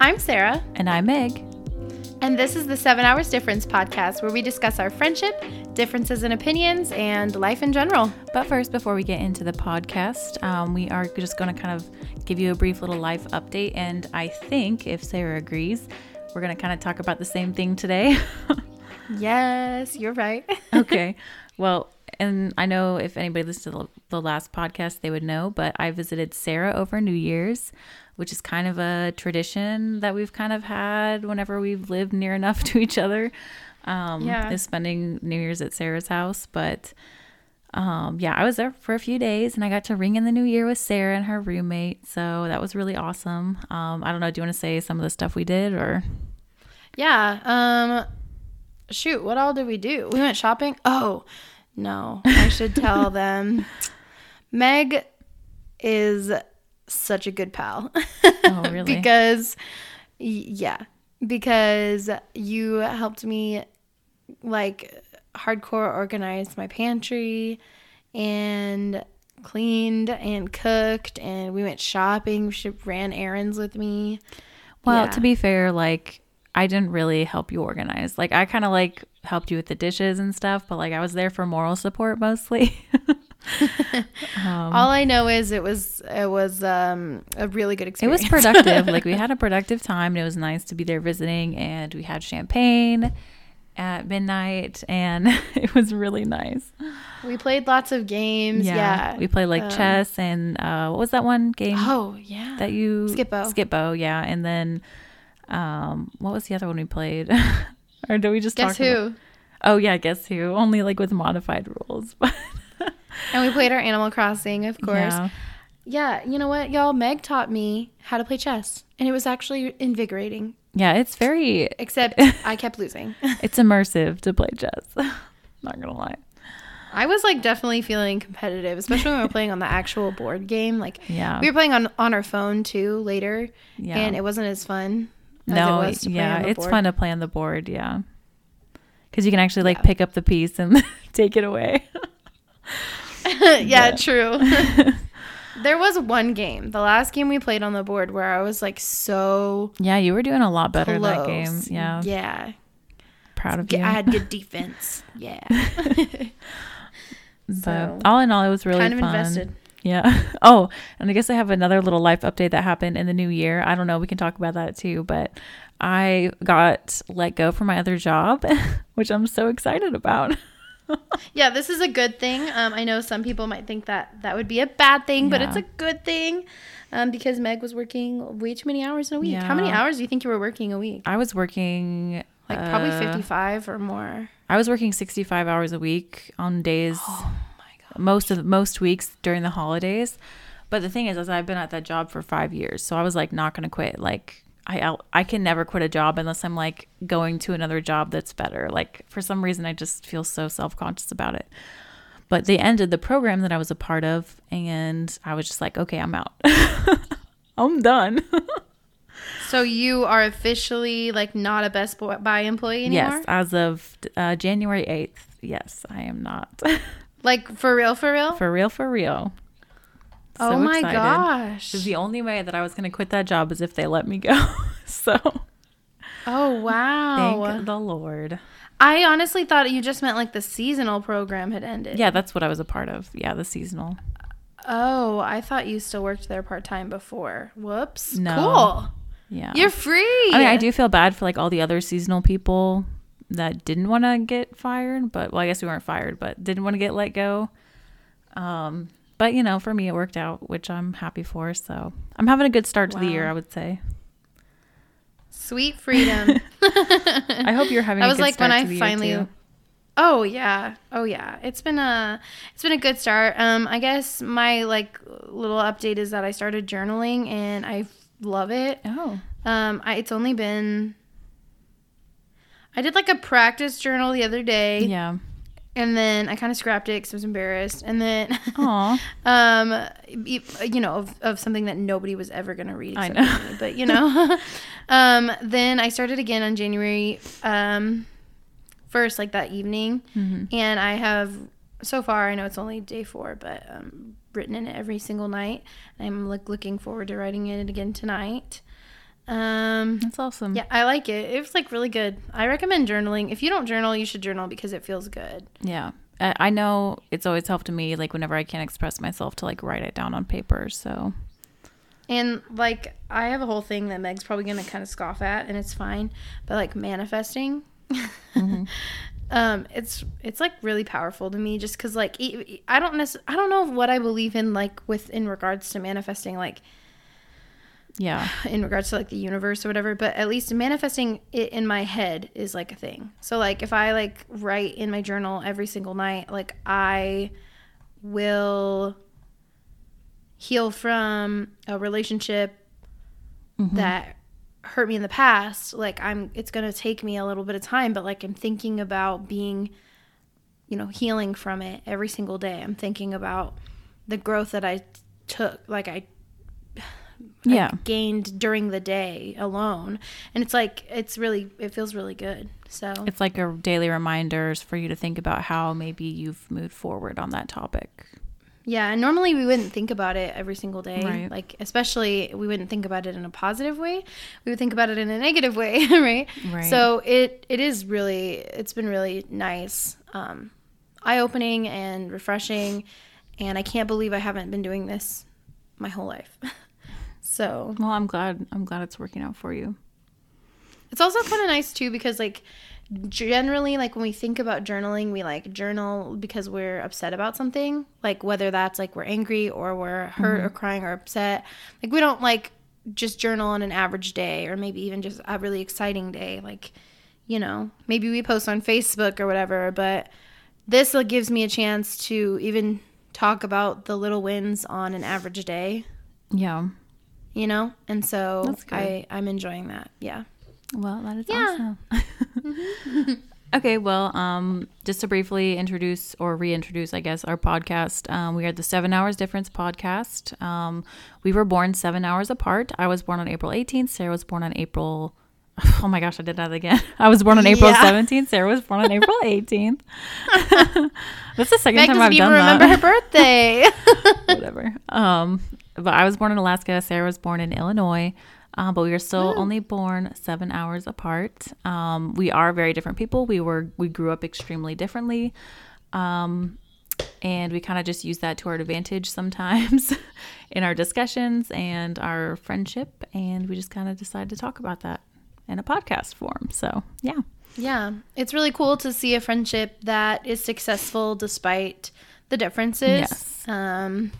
I'm Sarah. And I'm Meg. And this is the Seven Hours Difference podcast where we discuss our friendship, differences in opinions, and life in general. But first, before we get into the podcast, um, we are just going to kind of give you a brief little life update. And I think, if Sarah agrees, we're going to kind of talk about the same thing today. yes, you're right. okay. Well, and I know if anybody listened to the, last podcast, they would know, but I visited Sarah over New Year's, which is kind of a tradition that we've kind of had whenever we've lived near enough to each other. Um, yeah. Is spending New Year's at Sarah's house. But um, yeah, I was there for a few days and I got to ring in the new year with Sarah and her roommate. So that was really awesome. Um, I don't know. Do you want to say some of the stuff we did or? Yeah. Um, shoot, what all did we do? We went shopping. Oh, no, I should tell them. Meg is such a good pal. Oh, really? because, yeah, because you helped me like hardcore organize my pantry and cleaned and cooked and we went shopping she ran errands with me well yeah. to be fair like i didn't really help you organize like i kind of like helped you with the dishes and stuff, but like I was there for moral support mostly. um, All I know is it was it was um, a really good experience. It was productive. like we had a productive time. And it was nice to be there visiting, and we had champagne at midnight, and it was really nice. We played lots of games. Yeah, yeah. we played like um, chess and uh, what was that one game? Oh yeah, that you Skip-Bo. Skip-Bo, yeah, and then um, what was the other one we played? or do we just guess who? About- oh yeah, guess who? Only like with modified rules, but. and we played our Animal Crossing, of course. Yeah. yeah, you know what, y'all? Meg taught me how to play chess, and it was actually invigorating. Yeah, it's very. Except I kept losing. it's immersive to play chess. Not gonna lie. I was like definitely feeling competitive, especially when we were playing on the actual board game. Like, yeah, we were playing on on our phone too later, yeah. and it wasn't as fun no, it yeah, it's board. fun to play on the board. Yeah, because you can actually like yeah. pick up the piece and take it away. yeah, true. there was one game, the last game we played on the board, where I was like so. Yeah, you were doing a lot better close. that game. Yeah. Yeah. Proud of you. I had good defense. Yeah. but so, all in all, it was really kind of fun. invested. Yeah. Oh, and I guess I have another little life update that happened in the new year. I don't know. We can talk about that too. But I got let go from my other job, which I'm so excited about. yeah, this is a good thing. Um, I know some people might think that that would be a bad thing, yeah. but it's a good thing um, because Meg was working way too many hours in a week. Yeah. How many hours do you think you were working a week? I was working like uh, probably 55 or more. I was working 65 hours a week on days. Oh most of most weeks during the holidays. But the thing is, is I've been at that job for five years, so I was like not gonna quit. Like I I can never quit a job unless I'm like going to another job that's better. Like for some reason, I just feel so self conscious about it. But they ended the program that I was a part of, and I was just like, okay, I'm out. I'm done. so you are officially like not a Best Buy employee anymore. Yes, as of uh, January eighth. Yes, I am not. Like for real, for real? For real, for real. So oh my excited. gosh. The only way that I was going to quit that job is if they let me go. so. Oh, wow. Thank the Lord. I honestly thought you just meant like the seasonal program had ended. Yeah, that's what I was a part of. Yeah, the seasonal. Oh, I thought you still worked there part time before. Whoops. No. Cool. Yeah. You're free. I mean, I do feel bad for like all the other seasonal people that didn't want to get fired, but well, I guess we weren't fired, but didn't want to get let go. Um, but you know, for me, it worked out, which I'm happy for. So I'm having a good start wow. to the year, I would say. Sweet freedom. I hope you're having. I was like when I finally. Oh yeah, oh yeah. It's been a it's been a good start. Um, I guess my like little update is that I started journaling and I love it. Oh. Um, I, it's only been I did like a practice journal the other day. Yeah. And then I kind of scrapped it because I was embarrassed. And then, Aww. um, you know, of, of, something that nobody was ever gonna read. I know, me, but you know, um, then I started again on January um, first, like that evening, mm-hmm. and I have so far. I know it's only day four, but um, written in it every single night. I'm like looking forward to writing it again tonight. Um, That's awesome. yeah, I like it. It was like really good. I recommend journaling. If you don't journal, you should journal because it feels good. Yeah. I know it's always helped me, like, whenever I can't express myself, to, like, write it down on paper. So, And like I have a whole thing that Meg's probably gonna kind of scoff at, and it's fine. But like manifesting, um, it's it's like really powerful to me, just because like I don't necess- I don't know what I believe in like with in regards to manifesting, like yeah. in regards to like the universe or whatever. But at least manifesting it in my head is like a thing. So like if I like write in my journal every single night, like I will heal from a relationship mm-hmm. that hurt me in the past like i'm it's going to take me a little bit of time but like i'm thinking about being you know healing from it every single day i'm thinking about the growth that i took like i Yeah. gained during the day alone and it's like it's really it feels really good so It's like a daily reminders for you to think about how maybe you've moved forward on that topic. Yeah, and normally we wouldn't think about it every single day. Right. Like especially we wouldn't think about it in a positive way. We would think about it in a negative way, right? Right. So it it is really it's been really nice. Um eye-opening and refreshing and I can't believe I haven't been doing this my whole life. so, Well, I'm glad. I'm glad it's working out for you. it's also kind of nice too because like generally like when we think about journaling we like journal because we're upset about something like whether that's like we're angry or we're hurt mm-hmm. or crying or upset like we don't like just journal on an average day or maybe even just a really exciting day like you know maybe we post on facebook or whatever but this like, gives me a chance to even talk about the little wins on an average day Yeah. You know and so i i'm enjoying that yeah Well, that is Yeah. awesome. okay, well, um, just to briefly introduce or reintroduce, I guess, our podcast. Um, we are the Seven Hours Difference podcast. Um, we were born seven hours apart. I was born on April 18th. Sarah was born on April. Oh my gosh, I did that again. I was born on April Yeah. 17th. Sarah was born on April 18th. That's the second Meg time doesn't I've even done remember her birthday. whatever. Um, but I was born in Alaska. Sarah was born in Illinois. Um, but we are still only born seven hours apart. Um, we are very different people. We were we grew up extremely differently, um, and we kind of just use that to our advantage sometimes in our discussions and our friendship. And we just kind of decided to talk about that in a podcast form. So yeah, yeah, it's really cool to see a friendship that is successful despite the differences. Yes. Um,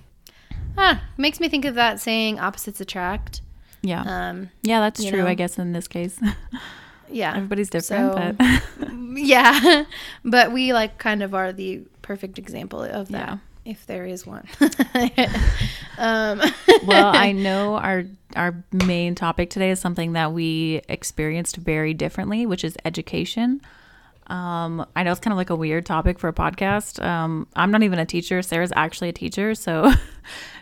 ah, makes me think of that saying "opposites attract." yeah, Um, yeah. That's true. I guess in this case, yeah, everybody's different, So- but yeah, but we like kind of are the perfect example of that, Yeah. if there is one. um, well, I know our our main topic today is something that we experienced very differently, which is education. Um, I know it's kind of like a weird topic for a podcast. Um, I'm not even a teacher. Sarah's actually a teacher, so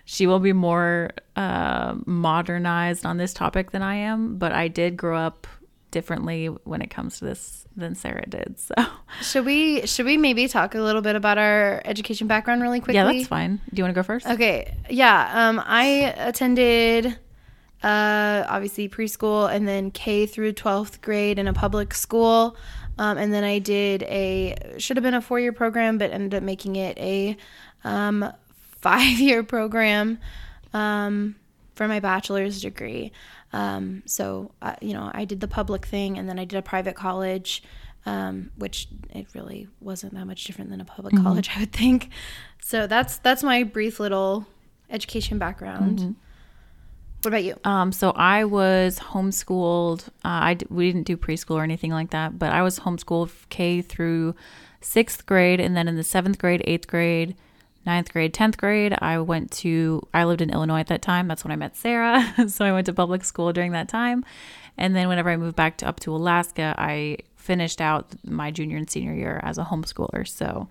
she will be more uh, modernized on this topic than I am. But I did grow up differently when it comes to this than Sarah did. So should we should we maybe talk a little bit about our education background really quickly? yeah, that's fine. Do you want to go first? Okay. Yeah. Um, I attended uh, obviously preschool and then K through 12th grade in a public school. Um, and then I did a, should have been a four year program, but ended up making it a um, five year program um, for my bachelor's degree. Um, so, uh, you know, I did the public thing and then I did a private college. Um, which it really wasn't that much different than a public college, I would think. So that's that's my brief little education background. What about you? Um, so I was homeschooled. Uh, I d- we didn't do preschool or anything like that, but I was homeschooled K through sixth grade, and then in the seventh grade, eighth grade, ninth grade, tenth grade, I went to. I lived in Illinois at that time. That's when I met Sarah. so I went to public school during that time, and then whenever I moved back to up to Alaska, I finished out my junior and senior year as a homeschooler. So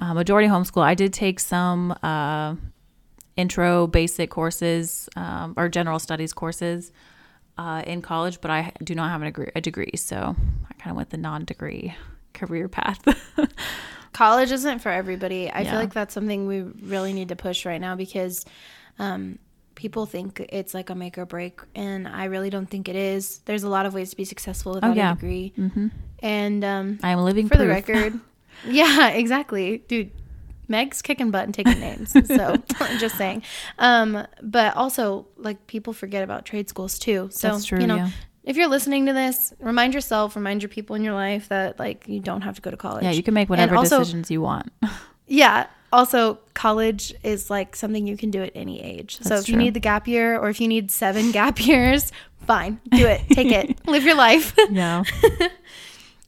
uh, majority homeschool. I did take some. Uh, intro basic courses um, or general studies courses uh, in college, but I do not have a degree, a degree so I kind of went the non-degree career path. College isn't for everybody. I Yeah. feel like that's something we really need to push right now because um, people think it's like a make or break, and I really don't think it is. There's a lot of ways to be successful without Oh, yeah. a degree, Mm-hmm. and um, I am living for the record, yeah, exactly, dude. Meg's kicking butt and taking names, so just saying. Um, but also, like people forget about trade schools too. So That's true, you know, yeah. If you're listening to this, remind yourself, remind your people in your life that like you don't have to go to college. Yeah, you can make whatever also- decisions you want. Yeah. Also, college is like something you can do at any age. so That's if you need the gap year or if you need seven gap years, fine, do it, take it, live your life. yeah.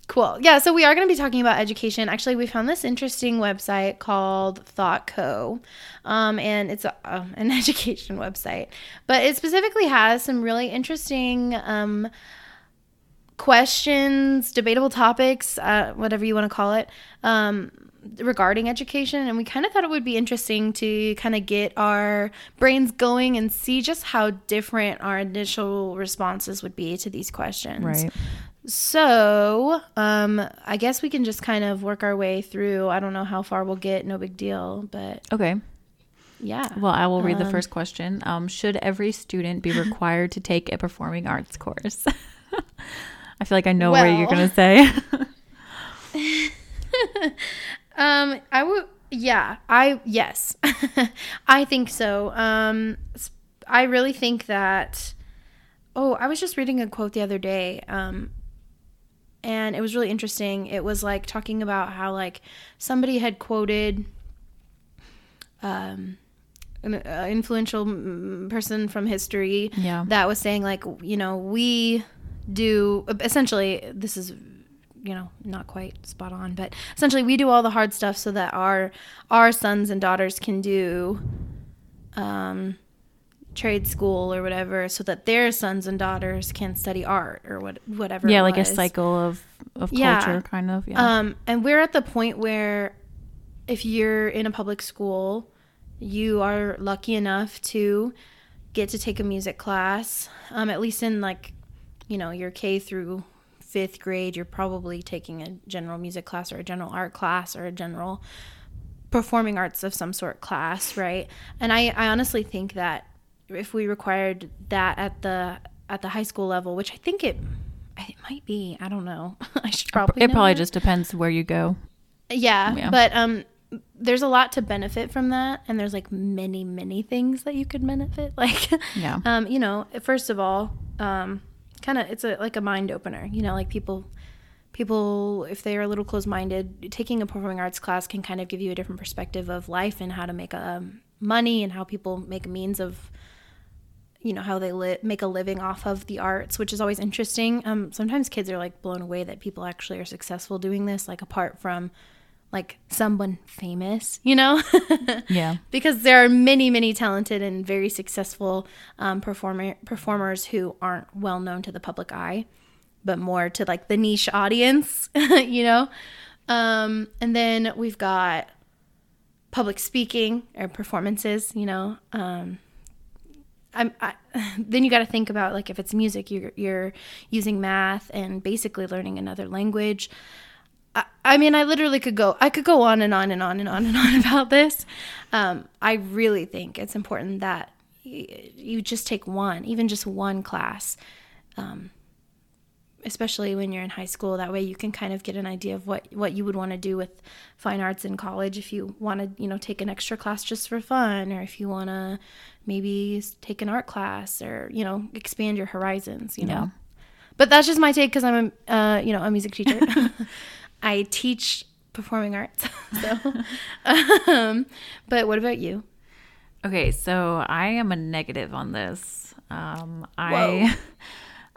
Cool. Yeah. So we are going to be talking about education. Actually, we found this interesting website called ThoughtCo, um, and it's a, um, an education website, but it specifically has some really interesting. Um, questions, debatable topics, uh, whatever you want to call it, um, regarding education. And we kind of thought it would be interesting to kind of get our brains going and see just how different our initial responses would be to these questions. Right. So, um, I guess we can just kind of work our way through. I don't know how far we'll get, no big deal, but Okay. yeah. Well, I will read the Um, first question. Um, should every student be required to take a performing arts course? I feel like I know what you're going to say. Um, I would, yeah, I, yes, I think so. Um, I really think that, oh, I was just reading a quote the other day, um, and it was really interesting. It was like talking about how, like, somebody had quoted, um, an uh, influential mm, person from history yeah. that was saying like you know we do essentially this is you know not quite spot on but essentially we do all the hard stuff so that our our sons and daughters can do um trade school or whatever so that their sons and daughters can study art or what whatever Yeah, like a cycle of, of Yeah. culture, kind of. Yeah. Um, and we're at the point where if you're in a public school, you are lucky enough to get to take a music class. Um, at least in like, you know, your K through fifth grade, you're probably taking a general music class or a general art class or a general performing arts of some sort class, right? And I, I honestly think that if we required that at the at the high school level, which I think it it might be, I don't know. I should probably it probably that. just depends where you go. Yeah, Yeah. but um there's a lot to benefit from that and there's like many many things that you could benefit like Yeah. um you know first of all um kind of it's a like a mind opener you know like people people if they are a little closed minded taking a performing arts class can kind of give you a different perspective of life and how to make um, money and how people make means of you know how they li- make a living off of the arts which is always interesting. Um sometimes kids are like blown away that people actually are successful doing this like apart from like someone famous you know? Yeah. because there are many many talented and very successful um, performer performers who aren't well known to the public eye but more to like the niche audience you know? Um, and then we've got public speaking or performances you know? Um, I, then you got to think about like if it's music you're, you're using math and basically learning another language I, I mean, I literally could go. I could go on and on and on and on and on about this. Um, I really think it's important that y- you just take one, even just one class, um, especially when you're in high school. That way, you can kind of get an idea of what what you would want to do with fine arts in college. If you want to, you know, take an extra class just for fun, or if you want to maybe take an art class, or you know, expand your horizons. You know. Yeah. But that's just my take because I'm a uh, you know a music teacher. I teach performing arts. so, um, but what about you? Okay, so I am a negative on this. Um, I,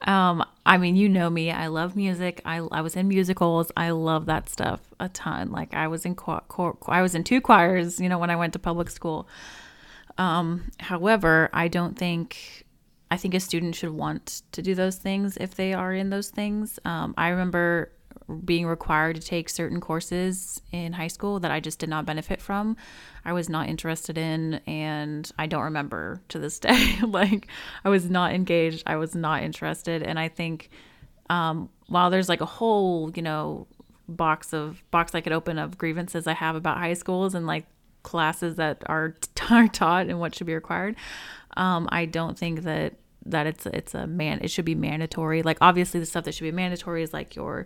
um, I mean, you know me. I love music. I, I was in musicals. I love that stuff a ton. Like I was in cho- cho- I was in two choirs. You know, when I went to public school. Um, however, I don't think. I think a student should want to do those things if they are in those things. Um, I remember being required to take certain courses in high school that I just did not benefit from. I was not interested in, and I don't remember to this day. like, I was not engaged, I was not interested. And I think um, while there's like a whole, you know, box of box I could open of grievances I have about high schools and like classes that are, are taught and what should be required. Um, I don't think that that it's it's a man it should be mandatory. Like obviously the stuff that should be mandatory is like your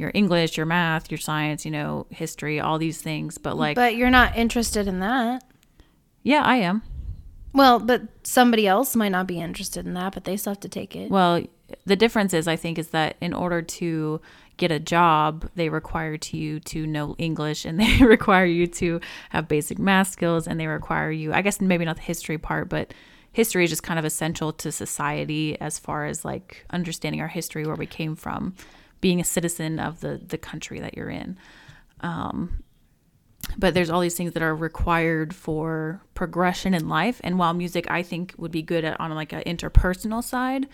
your English, your math, your science, you know, history, all these things. But like, But you're not interested in that. yeah, I am. Well, but somebody else might not be interested in that, but they still have to take it. Well, the difference is, I think, is that in order to get a job, they require to you to know English and they require you to have basic math skills and they require you, I guess, maybe not the history part, but history is just kind of essential to society as far as like understanding our history, where we came from, being a citizen of the the country that you're in. Um, but there's all these things that are required for progression in life and while music i think would be good at on like an interpersonal side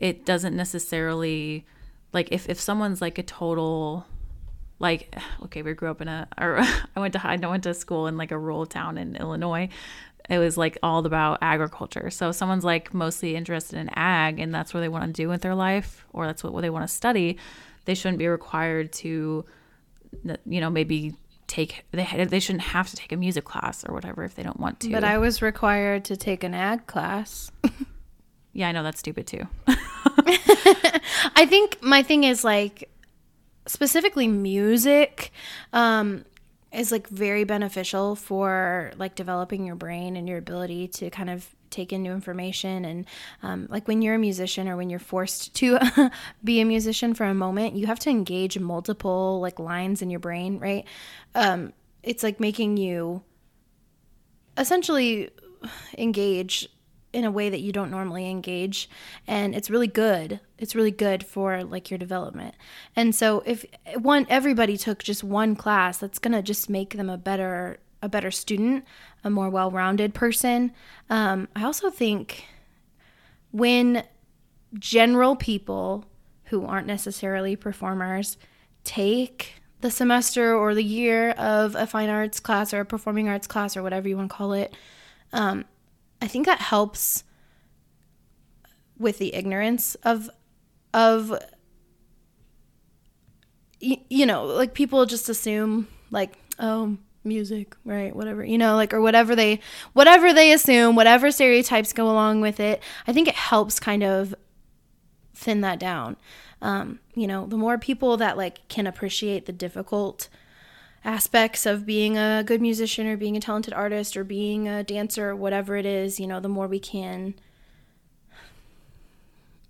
it doesn't necessarily like if, if someone's like a total like okay we grew up in a or i went to i went to school in like a rural town in illinois it was like all about agriculture so if someone's like mostly interested in ag and that's what they want to do with their life or that's what, what they want to study they shouldn't be required to you know maybe take they they shouldn't have to take a music class or whatever if they don't want to. But I was required to take an ag class. yeah, I know that's stupid too. I think my thing is like specifically music um is like very beneficial for like developing your brain and your ability to kind of take in new information. And um, like when you're a musician or when you're forced to be a musician for a moment you have to engage multiple like lines in your brain right? Um, it's like making you essentially engage in a way that you don't normally engage and it's really good. It's really good for like your development. And so if one everybody took just one class that's going to just make them a better a better student a more well-rounded person. Um, i also think when general people who aren't necessarily performers take the semester or the year of a fine arts class or a performing arts class or whatever you want to call it um, I think that helps with the ignorance of of you, you know, like people just assume like oh music, right, whatever. You know, like or whatever they whatever they assume, whatever stereotypes go along with it. I think it helps kind of thin that down. Um, you know, the more people that like can appreciate the difficult aspects of being a good musician or being a talented artist or being a dancer or whatever it is, you know, the more we can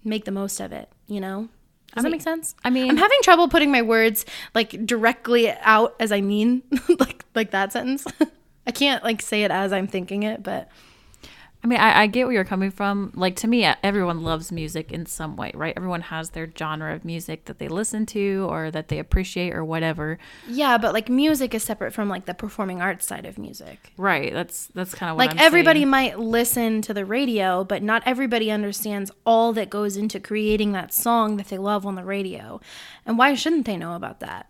make the most of it, you know? Does that make sense? I mean, I'm having trouble putting my words like directly out as I mean, like like that sentence. I can't like say it as I'm thinking it, but I mean, I, I get where you're coming from. Like to me, everyone loves music in some way, right? Everyone has their genre of music that they listen to or that they appreciate or whatever. yeah, but like music is separate from like the performing arts side of music. Right. That's that's kind of what like I'm everybody saying. might listen to the radio but not everybody understands all that goes into creating that song that they love on the radio and why shouldn't they know about that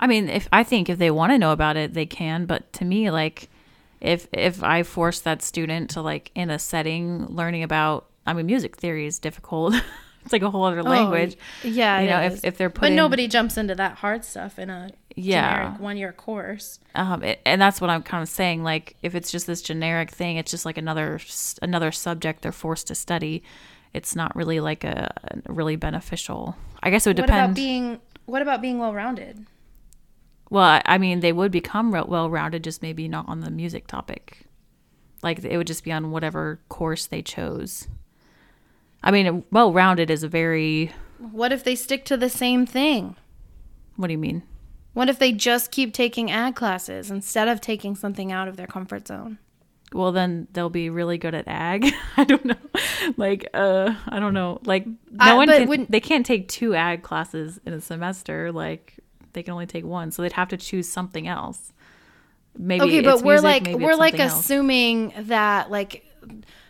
I mean, if I think if they want to know about it, they can. But to me, like, if if I force that student to like in a setting learning about, I mean, music theory is difficult. it's like a whole other language. Oh, yeah You know, if- if they're but nobody jumps into that hard stuff in a Yeah. generic one-year course um, it, and that's what I'm kind of saying. Like, if it's just this generic thing, it's just like another another subject they're forced to study. It's not really like a, really beneficial. I guess it would what depend. about being what about being well-rounded well, I, mean, they would become well rounded, just maybe not on the music topic. Like it would just be on whatever course they chose. I mean, well rounded is a very. what if they stick to the same thing What do you mean? what if they just keep taking ag classes instead of taking something out of their comfort zone Well, then they'll be really good at ag. I don't know. Like, uh, I don't know. Like, no one can. They can't take two ag classes in a semester. Like, they can only take one, so they'd have to choose something else. Maybe okay but it's we're music, like we're like something else. assuming that like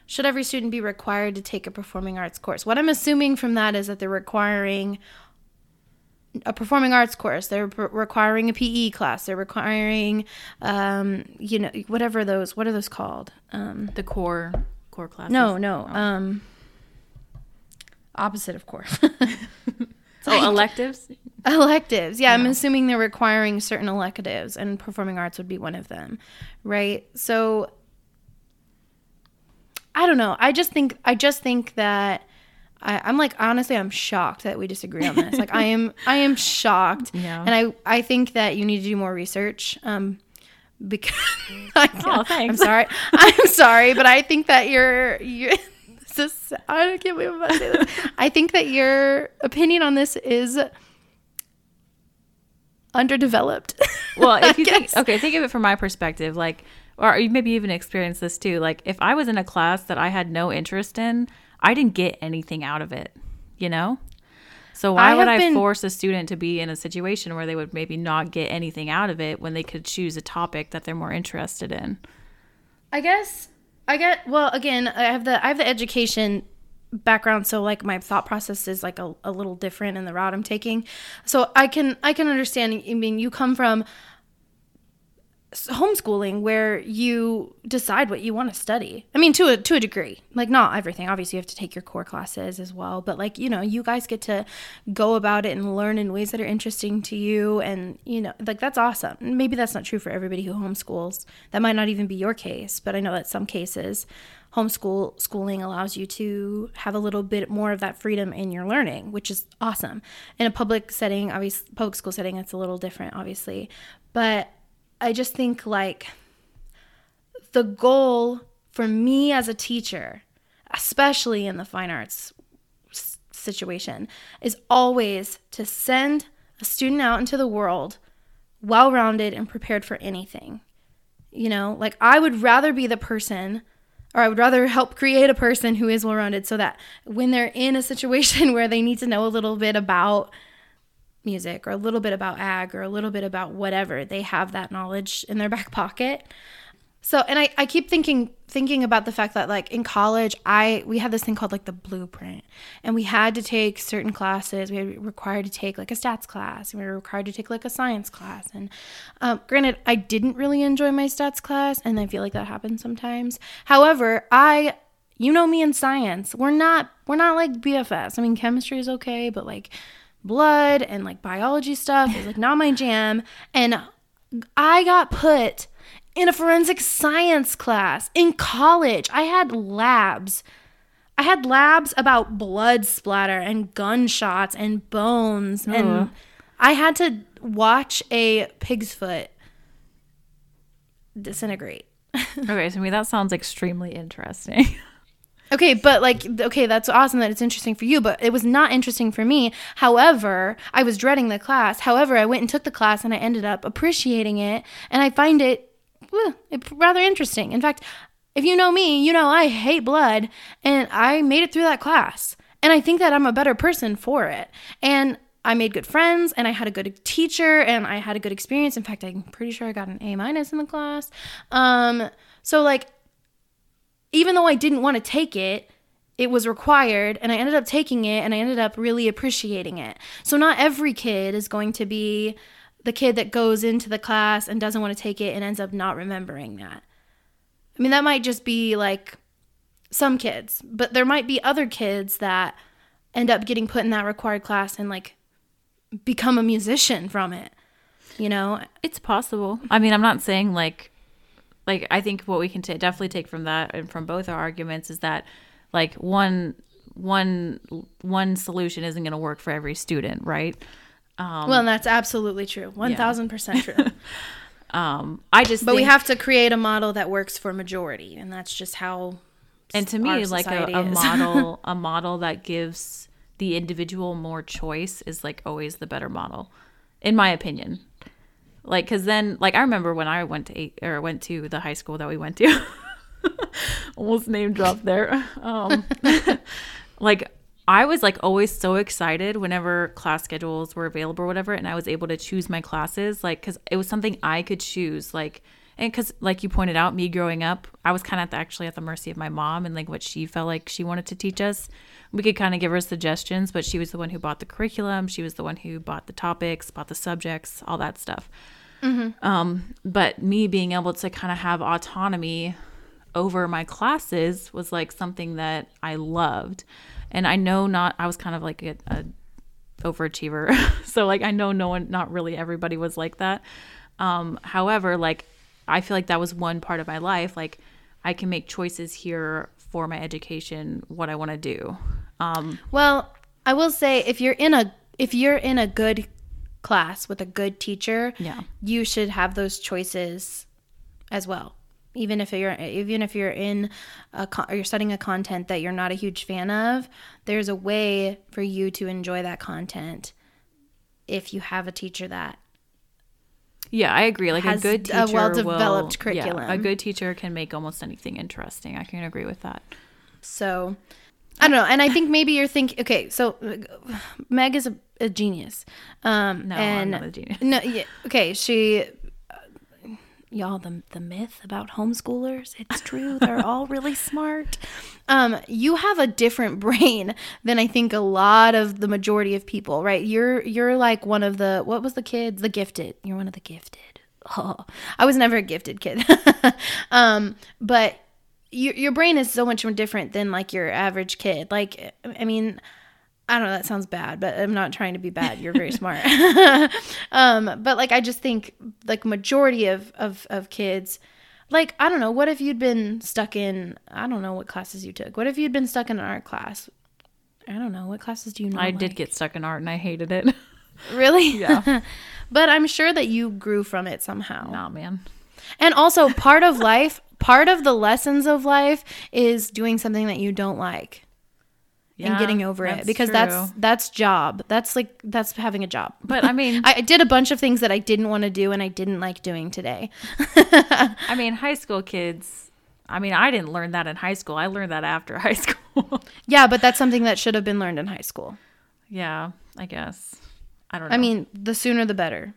should every student be required to take a performing arts course what i'm assuming from that is that they're requiring a performing arts course they're p- requiring a pe class they're requiring um you know whatever those what are those called um the core core classes. no no um opposite of course Oh, electives. electives yeah, i'm assuming they're requiring certain electives and performing arts would be one of them right so I don't know. I just think I just think that I, I'm like honestly I'm shocked that we disagree on this. like I am I am shocked. Yeah. And I I think that you need to do more research. Um because I, Oh, thanks. I'm sorry. I'm sorry, but I think that your your this is I can't believe I'm about to say this. I think that your opinion on this is underdeveloped. well if you think okay think of it from my perspective like or you maybe even experienced this too like if i was in a class that i had no interest in i didn't get anything out of it you know? So why I would i been- force a student to be in a situation where they would maybe not get anything out of it when they could choose a topic that they're more interested in? I guess I get well again I have the I have the education background so like my thought process is like a, a little different in the route I'm taking. So I can I can understand I mean you come from homeschooling where you decide what you want to study. I mean to a to a degree. Like not everything. Obviously you have to take your core classes as well but like you know you guys get to go about it and learn in ways that are interesting to you and you know like that's awesome. Maybe that's not true for everybody who homeschools. That might not even be your case but i know that some cases homeschool schooling allows you to have a little bit more of that freedom in your learning which is awesome in a public setting obviously public school setting it's a little different obviously but i just think like the goal for me as a teacher, especially in the fine arts situation, is always to send a student out into the world well rounded and prepared for anything. You know, like I would rather be the person or I would rather help create a person who is well rounded so that when they're in a situation where they need to know a little bit about music or a little bit about ag or a little bit about whatever, they have that knowledge in their back pocket. So, and I, I keep thinking thinking about the fact that like in college, I we had this thing called like the blueprint, and we had to take certain classes. We were required to take like a stats class, and we were required to take like a science class. And um, granted, I didn't really enjoy my stats class, and I feel like that happens sometimes. However, I you know me in science, we're not we're not like BFS. I mean, chemistry is okay, but like blood and like biology stuff is like not my jam. And I got put in a forensic science class in college. I had labs. I had labs about blood splatter and gunshots and bones. And I had to watch a pig's foot disintegrate. okay so me that sounds extremely interesting Okay, but like, okay, that's awesome that it's interesting for you, but it was not interesting for me. However, I was dreading the class. However, I went and took the class and I ended up appreciating it, and I find it, rather interesting. In fact, if you know me, you know I hate blood, and I made it through that class, and I think that I'm a better person for it. And I made good friends, and I had a good teacher, and I had a good experience. In fact, I'm pretty sure I got an A minus in the class. Um, so like even though I didn't want to take it, it was required and I ended up taking it and I ended up really appreciating it. So not every kid is going to be the kid that goes into the class and doesn't want to take it and ends up not remembering that. I mean, that might just be like some kids, but there might be other kids that end up getting put in that required class and like become a musician from it. You know, It's possible. I mean, I'm not saying like, like I think what we can ta definitely take from that and from both our arguments is that like one one one solution isn't going to work for every student, right? Well, and that's absolutely true. 1000% true. Um, I just But we have to create a model that works for majority, and that's just how. and to me like a, a model a model that gives the individual more choice is like always the better model in my opinion like because then like i remember when i went to eight, or went to the high school that we went to almost name drop there um like i was like always so excited whenever class schedules were available or whatever and i was able to choose my classes like because it was something i could choose like and because like you pointed out me growing up i was kind of actually at the mercy of my mom and like what she felt like she wanted to teach us. We could kind of give her suggestions but she was the one who bought the curriculum she was the one who bought the topics bought the subjects all that stuff. Um, but me being able to kind of have autonomy over my classes was like something that I loved. And I know not, I was kind of like a, a overachiever. so like, I know no one, not really everybody was like that. Um, however, like, I feel like that was one part of my life. Like, I can make choices here for my education what I want to do. Um, Well, I will say if you're in a if you're in a good class with a good teacher, Yeah. you should have those choices as well. Even if you're even if you're in a con- or you're studying a content that you're not a huge fan of, there's a way for you to enjoy that content if you have a teacher that yeah, I agree. Like a good a teacher, well-developed will- yeah, curriculum. a good teacher can make almost anything interesting. I can agree with that. So I don't know, and I think maybe you're thinking, okay, so Meg is a, a genius, um, No, I'm and not a genius. no, yeah, okay, she, y'all, the the myth about homeschoolers, it's true, they're all really smart. Um, you have a different brain than I think a lot of the majority of people, right? You're you're like one of the what was the kids, the gifted. You're one of the gifted. Oh, I was never a gifted kid, um, but your your brain is so much more different than like your average kid. Like, I mean, I don't know. That sounds bad, but I'm not trying to be bad. You're very smart. um, but like, I just think like majority of of of kids. Like I don't know. What if you'd been stuck in? I don't know what classes you took. What if you'd been stuck in an art class? I don't know. What classes do you know? I did get stuck in art and I hated it. really. Yeah. but I'm sure that you grew from it somehow. nah, man. And also, part of life, part of the lessons of life is doing something that you don't like and getting over it because that's true. that's job. That's like that's having a job. But I mean, I I did a bunch of things that I didn't want to do and I didn't like doing today. I mean, high school kids. I mean, I didn't learn that in high school. I learned that after high school. Yeah, but that's something that should have been learned in high school. yeah, I guess. I don't know. I mean, the sooner the better.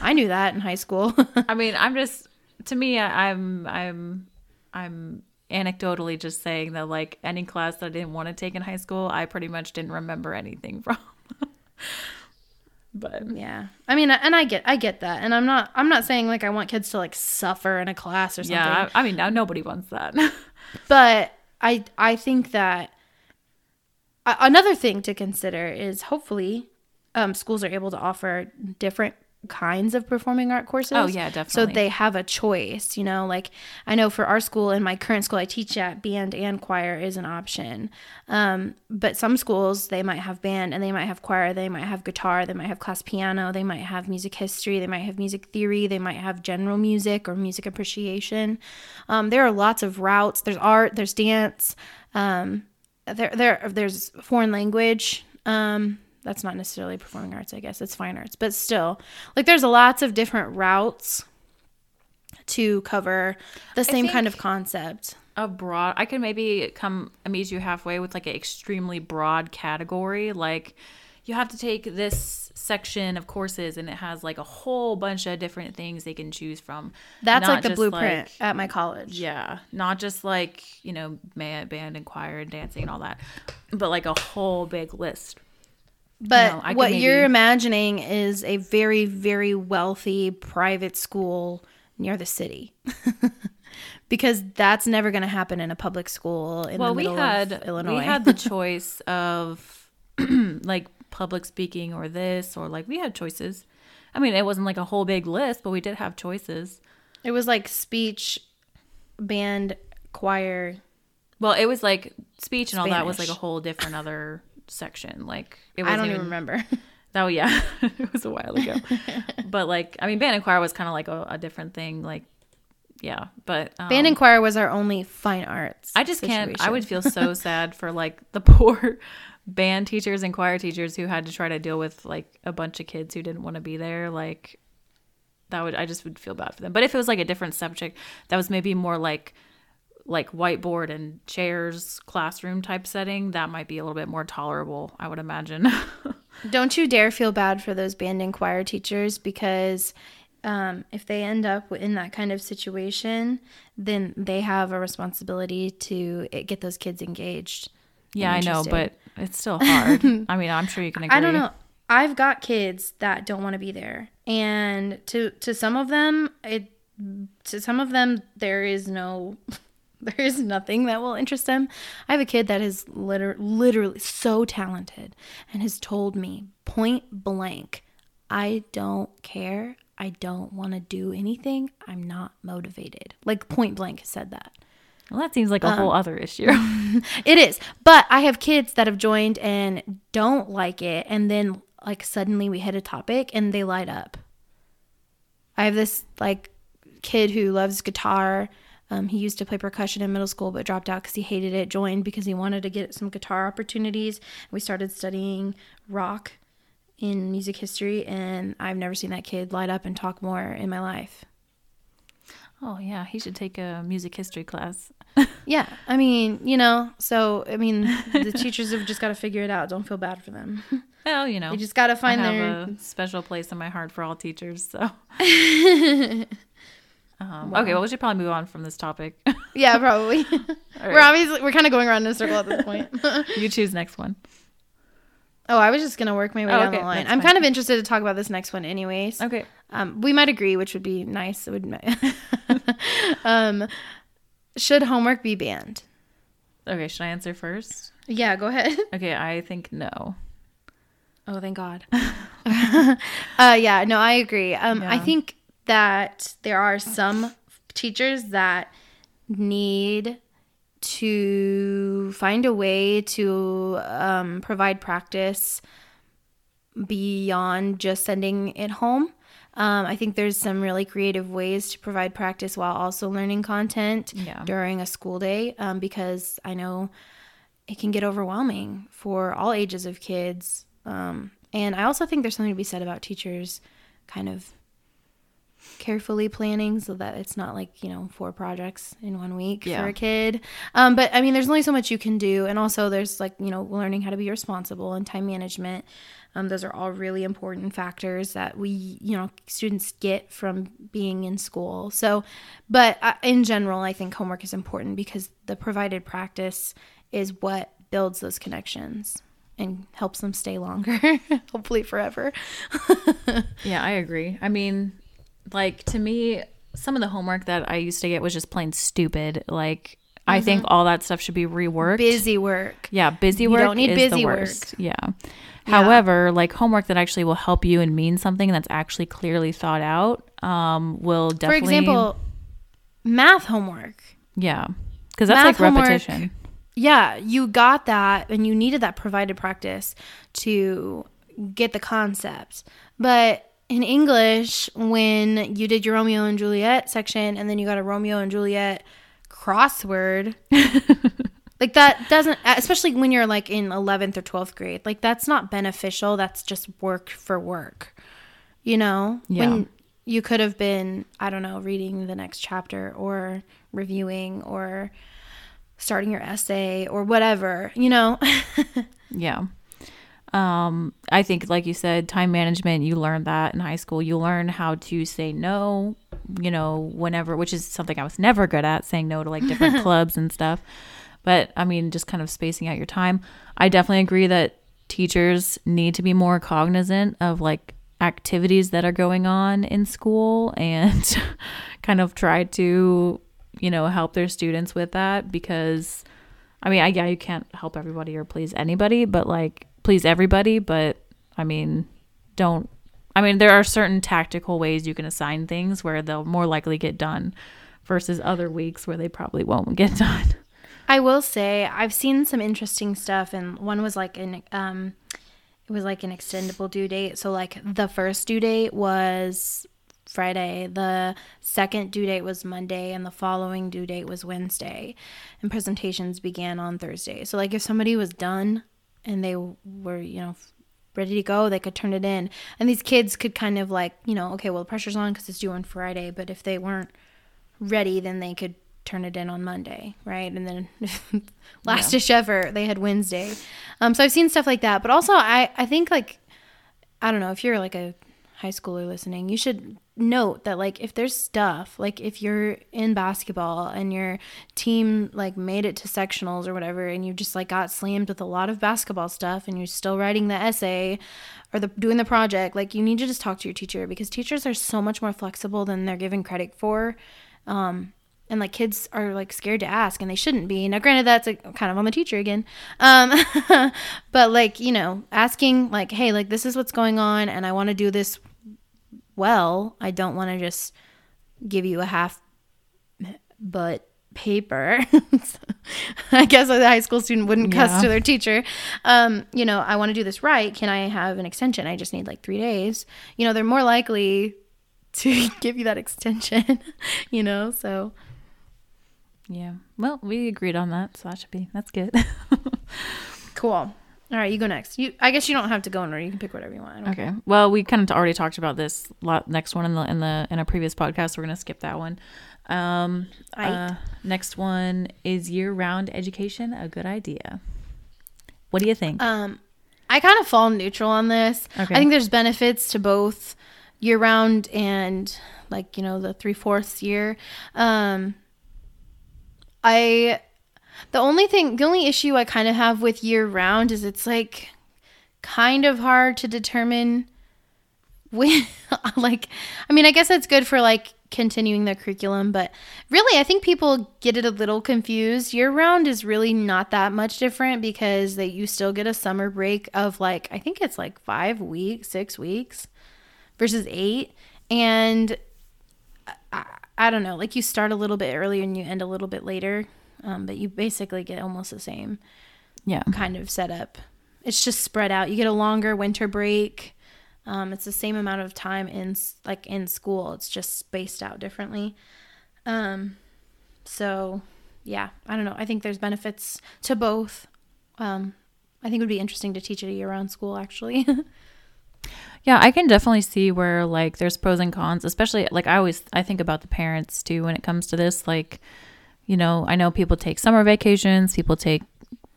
I knew that in high school. I mean, I'm just to me, I, I'm I'm I'm anecdotally just saying that like any class that I didn't want to take in high school, I pretty much didn't remember anything from. but yeah. I mean, and I get I get that. And I'm not I'm not saying like I want kids to like suffer in a class or something. yeah, I, I mean, now nobody wants that. but I I think that another thing to consider is hopefully um, schools are able to offer different kinds of performing art courses. Oh, yeah, definitely. So they have a choice, you know, like I know for our school in my current school I teach at band and choir is an option. Um, but some schools they might have band and they might have choir, they might have guitar, they might have class piano, they might have music history, they might have music theory, they might have general music or music appreciation. Um, there are lots of routes. There's art, there's dance, um, there there there's foreign language. Um, that's not necessarily performing arts, I guess. It's fine arts, but still, like there's lots of different routes to cover the same kind of concept. a broad i could maybe come meet you halfway with like an extremely broad category like you have to take this section of courses and it has like a whole bunch of different things they can choose from That's Not like the blueprint like- at my college. yeah not just like you know band and choir and dancing and all that but like a whole big list But No, what you're imagining is a very, very wealthy private school near the city. because that's never going to happen in a public school in well the we had of Illinois. we had the choice of like public speaking or this or like we had choices i mean it wasn't like a whole big list but we did have choices it was like speech, band, choir. well it was like speech and all that was like a whole different other section like it I wasn't don't even remember. oh yeah it was a while ago but like i mean band and choir was kind of like a, a different thing like yeah but um, Band and choir was our only fine arts. I just can't. I would feel so sad for like the poor band teachers and choir teachers who had to try to deal with like a bunch of kids who didn't want to be there. Like that would I just would feel bad for them. But if it was like a different subject that was maybe more like like whiteboard and chairs classroom type setting, that might be a little bit more tolerable, I would imagine. Don't you dare feel bad for those band and choir teachers because um, if they end up in that kind of situation, then they have a responsibility to eh, get those kids engaged. yeah, I know, but it's still hard. I mean, I'm sure you can agree. I don't know. I've got kids that don't want to be there, and to to some of them, it to some of them there is no. There is nothing that will interest them. I have a kid that is liter- literally so talented and has told me point blank, I don't care. I don't want to do anything. I'm not motivated. Like point blank said that. Well, that seems like a whole um, other issue. It is. But I have kids that have joined and don't like it. And then, like, suddenly we hit a topic and they light up. I have this, like, kid who loves guitar. Um, he used to play percussion in middle school, but dropped out because he hated it. Joined because he wanted to get some guitar opportunities. We started studying rock in music history, and I've never seen that kid light up and talk more in my life. oh yeah, he should take a music history class. Yeah, I mean, you know, so I mean, the teachers have just got to figure it out. Don't feel bad for them. Well, you know, They just got to I find have their. a special place in my heart for all teachers. So, um, okay, well, we should probably move on from this topic. Yeah, probably. All We're obviously we're kind of going around in a circle at this point. you choose next one. oh, I was just gonna work my way Oh, down okay, the line. that's I'm fine. kind of interested to talk about this next one, anyways. Okay. Um, we might agree, which would be nice. It would. um, should homework be banned? Okay, should I answer first? Yeah, go ahead. Okay, I think no. Oh, thank God. uh, yeah, no, I agree. Um, I think that there are some teachers that need to find a way to um, provide practice beyond just sending it home. Um, I think there's some really creative ways to provide practice while also learning content Yeah. during a school day um, because I know it can get overwhelming for all ages of kids. Um, and I also think there's something to be said about teachers kind of carefully planning so that it's not like, you know, four projects in one week Yeah. for a kid. Um, but I mean, there's only so much you can do. And also, there's like, you know, learning how to be responsible and time management. Um, those are all really important factors that we, you know, students get from being in school. So, but uh, in general, I think homework is important because the provided practice is what builds those connections and helps them stay longer, hopefully forever. Yeah, I agree. I mean, like to me, some of the homework that I used to get was just plain stupid. Like I think all that stuff should be reworked. Busy work. Yeah, busy work. don't need busy work. worst. Yeah. However, like homework that actually will help you and mean something that's actually clearly thought out, um, will definitely. For example, math homework. yeah, because that's math like homework- repetition. Yeah, you got that and you needed that provided practice to get the concept. But in English, when you did your Romeo and Juliet section and then you got a Romeo and Juliet crossword, like that doesn't, especially when you're like in 11th or 12th grade, like that's not beneficial. That's just work for work, you know? Yeah. When you could have been, I don't know, reading the next chapter or reviewing or starting your essay or whatever, you know? Yeah. Um, I think, like you said, time management, you learn that in high school. You learn how to say no, you know, whenever, which is something I was never good at, saying no to like different clubs and stuff. But I mean, just kind of spacing out your time. I definitely agree that teachers need to be more cognizant of like activities that are going on in school and kind of try to, you know, help their students with that because I mean, I yeah, you can't help everybody or please anybody, but like please everybody, but I mean, don't I mean, there are certain tactical ways you can assign things where they'll more likely get done versus other weeks where they probably won't get done. I will say I've seen some interesting stuff and one was like an um it was like an extendable due date. So like the first due date was Friday, the second due date was Monday, and the following due date was Wednesday. And presentations began on Thursday. So like if somebody was done and they were, you know, ready to go, they could turn it in. And these kids could kind of like, you know, okay, well the pressure's on because it's due on Friday, but if they weren't ready, then they could turn it in on Monday, right? And then last dish ever, they had Wednesday. Um, so I've seen stuff like that, but also I I think like I don't know if you're like a high schooler listening, you should note that like if there's stuff like if you're in basketball and your team like made it to sectionals or whatever and you just like got slammed with a lot of basketball stuff and you're still writing the essay or the doing the project like you need to just talk to your teacher because teachers are so much more flexible than they're given credit for um and like kids are like scared to ask and they shouldn't be. Now granted that's like kind of on the teacher again um but like you know asking like hey like this is what's going on and i want to do this well i don't want to just give you a half but paper. I guess a high school student wouldn't cuss Yeah. to their teacher. Um, you know, I want to do this right. Can I have an extension? I just need like three days. You know, they're more likely to give you that extension, you know, so Yeah. Well, we agreed on that, so that should be that's good. cool. All right, you go next. You, I guess you don't have to go in order. You can pick whatever you want. Okay. Well, we kind of already talked about this lot, next one in the in the in a previous podcast. We're gonna skip that one. Um, uh, next one is year-round education a good idea? What do you think? Um, I kind of fall neutral on this. Okay. I think there's benefits to both year round and like you know the three fourths year. Um, I the only thing, the only issue I kind of have with year round is it's like kind of hard to determine when like I mean I guess that's good for like continuing the curriculum but really I think people get it a little confused. Year round is really not that much different because that you still get a summer break of like I think it's like 5 weeks 6 weeks versus 8 and uh, I, I don't know like you start a little bit earlier and you end a little bit later um, but you basically get almost the same yeah. kind of setup. It's just spread out. You get a longer winter break. Um, it's the same amount of time in like in school. It's just spaced out differently. Um, so yeah, I don't know. I think there's benefits to both. Um, I think it would be interesting to teach at a year-round school actually. Yeah, I can definitely see where like there's pros and cons, especially like I always I think about the parents too when it comes to this like you know, I know people take summer vacations, people take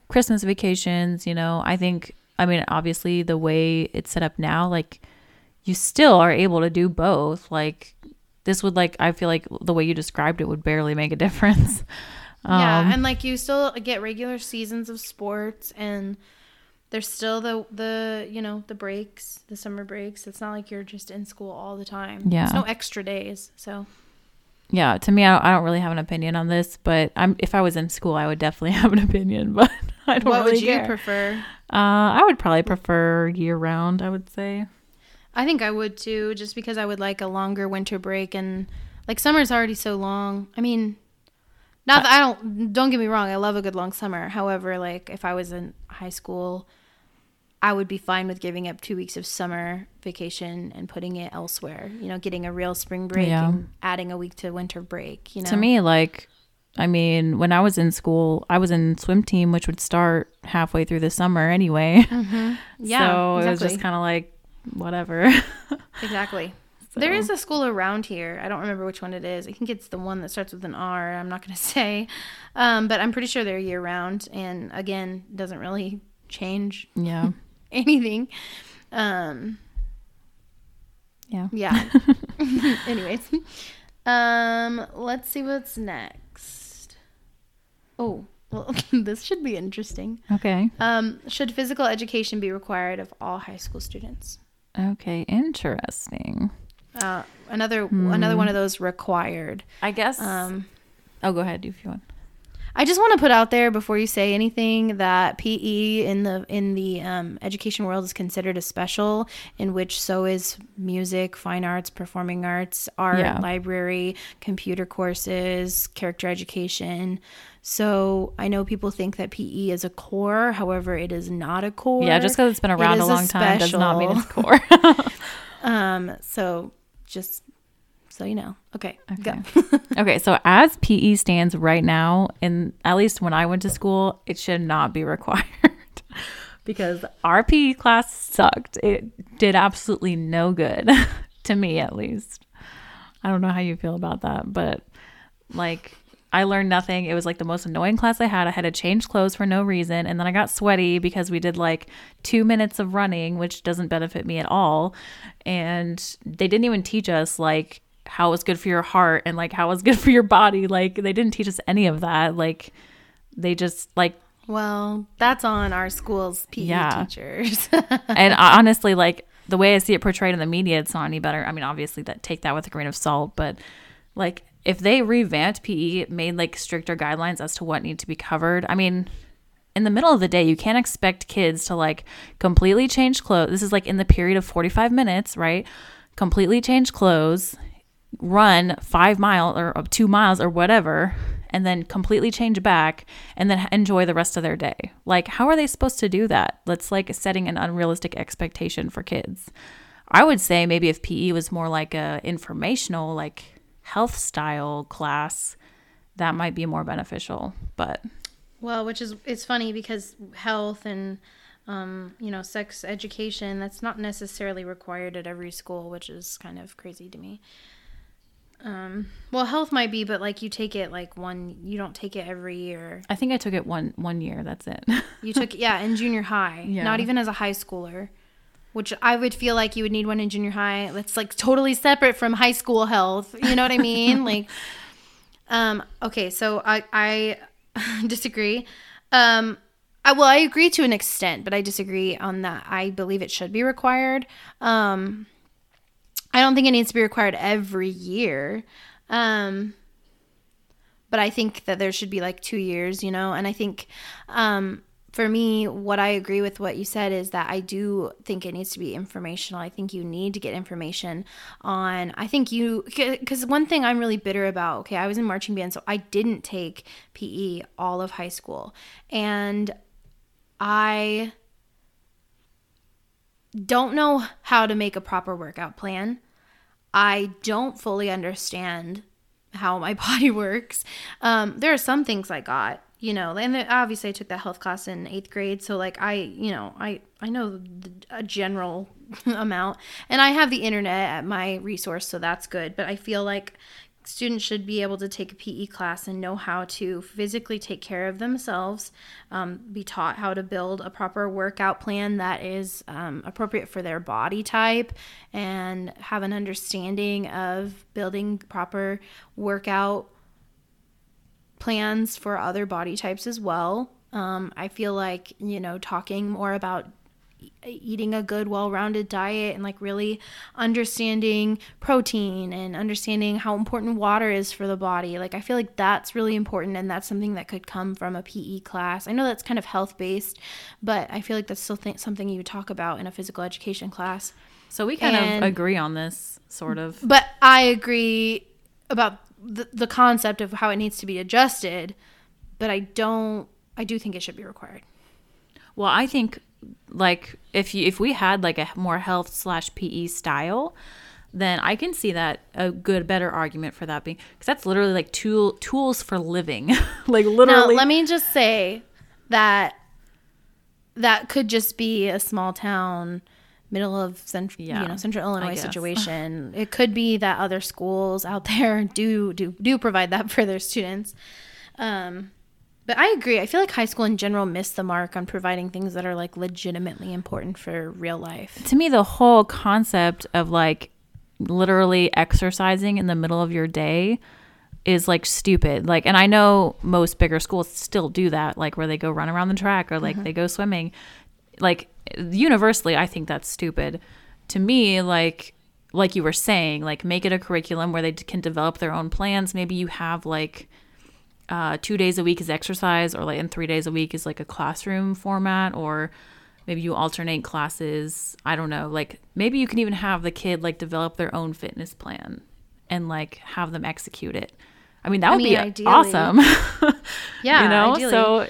Christmas vacations, you know. I think I mean obviously the way it's set up now like you still are able to do both. Like this would like I feel like the way you described it would barely make a difference. yeah, Um, and like you still get regular seasons of sports and there's still the the you know the breaks the summer breaks it's not like you're just in school all the time Yeah. there's no extra days so yeah, to me I don't, I don't really have an opinion on this, but I'm if I was in school I would definitely have an opinion, but I don't really what really would you care. prefer Uh, I would probably prefer year round. I would say. I think I would too, just because I would like a longer winter break and like summer's already so long. I mean, not that I don't don't get me wrong, I love a good long summer. However, like if I was in high school, I would be fine with giving up two weeks of summer vacation and putting it elsewhere. You know, getting a real spring break Yeah. and adding a week to winter break. You know, To me, like, I mean, when I was in school, I was in swim team, which would start halfway through the summer anyway. yeah, so it was just kind of like whatever. Exactly. There So- is a school around here. I don't remember which one it is. I think it's the one that starts with an R. I'm not going to say. Um, but I'm pretty sure they're year round. And again, doesn't really change yeah. anything. Um, Yeah. yeah. Anyways. Um, let's see what's next. Oh, well, this should be interesting. Okay. Um, should physical education be required of all high school students? Okay. Interesting. Uh, another another one of those required. I guess. Um, oh, go ahead if you want. I just want to put out there before you say anything that PE in the in the um, education world is considered a special, in which so is music, fine arts, performing arts, art, Yeah. library, computer courses, character education. So I know people think that PE is a core, however, it is not a core. Yeah, just because it's been around is a a long time does not mean it's core. Um, so just so you know, okay, go. Okay, so as PE stands right now, and at least when I went to school, it should not be required because our PE class sucked. It did absolutely no good to me, at least. I don't know how you feel about that, but like I learned nothing. It was like the most annoying class I had. I had to change clothes for no reason, and then I got sweaty because we did like two minutes of running, which doesn't benefit me at all. And they didn't even teach us like how it was good for your heart and like how it was good for your body. Like they didn't teach us any of that. Like they just like Well, that's on our school's PE Yeah. teachers. and honestly, like the way I see it portrayed in the media, it's not any better. I mean, obviously, that take that with a grain of salt, but like if they revamped PE, made like stricter guidelines as to what need to be covered. I mean, in the middle of the day, you can't expect kids to like completely change clothes. This is like in the period of 45 minutes, right? Completely change clothes, run five miles or two miles or whatever, and then completely change back and then enjoy the rest of their day. Like, how are they supposed to do that? That's like setting an unrealistic expectation for kids. I would say maybe if PE was more like a informational, like health style class, that might be more beneficial. But well, which is it's funny because health and um, you know sex education that's not necessarily required at every school, which is kind of crazy to me. Um, well, health might be, but like you take it like one, you don't take it every year. I think I took it one one year. That's it. you took yeah in junior high, yeah. not even as a high schooler which I would feel like you would need one in junior high. That's like totally separate from high school health. You know what I mean? like, um, okay, so I I disagree. Um, I well, I agree to an extent, but I disagree on that. I believe it should be required. Um, I don't think it needs to be required every year. Um, but I think that there should be like two years, you know, and I think, um, for me, what I agree with what you said is that I do think it needs to be informational. I think you need to get information on, I think you, because one thing I'm really bitter about, okay, I was in marching band, so I didn't take PE all of high school. And I don't know how to make a proper workout plan. I don't fully understand how my body works. Um, there are some things I got you know and obviously i took that health class in eighth grade so like i you know i i know a general amount and i have the internet at my resource so that's good but i feel like students should be able to take a pe class and know how to physically take care of themselves um, be taught how to build a proper workout plan that is um, appropriate for their body type and have an understanding of building proper workout plans for other body types as well. Um, I feel like, you know, talking more about eating a good well-rounded diet and like really understanding protein and understanding how important water is for the body like i feel like that's really important and that's something that could come from a pe class i know that's kind of health based but i feel like that's still th- something you talk about in a physical education class so we kind and, of agree on this sort of but i agree about the, the concept of how it needs to be adjusted, but I don't. I do think it should be required. Well, I think like if you if we had like a more health slash PE style, then I can see that a good better argument for that being because that's literally like tool tools for living, like literally. Now, let me just say that that could just be a small town middle of central, yeah, you know, central Illinois situation. it could be that other schools out there do do do provide that for their students. Um, but I agree. I feel like high school in general missed the mark on providing things that are like legitimately important for real life. To me, the whole concept of like literally exercising in the middle of your day is like stupid. Like, and I know most bigger schools still do that, like where they go run around the track or like mm-hmm. they go swimming. Like, universally I think that's stupid. To me, like like you were saying, like make it a curriculum where they can develop their own plans. Maybe you have like uh, two days a week is exercise, or like in three days a week is like a classroom format, or maybe you alternate classes. I don't know. Like maybe you can even have the kid like develop their own fitness plan and like have them execute it. I mean, that would mean, be ideally. awesome. yeah, you know. Ideally. So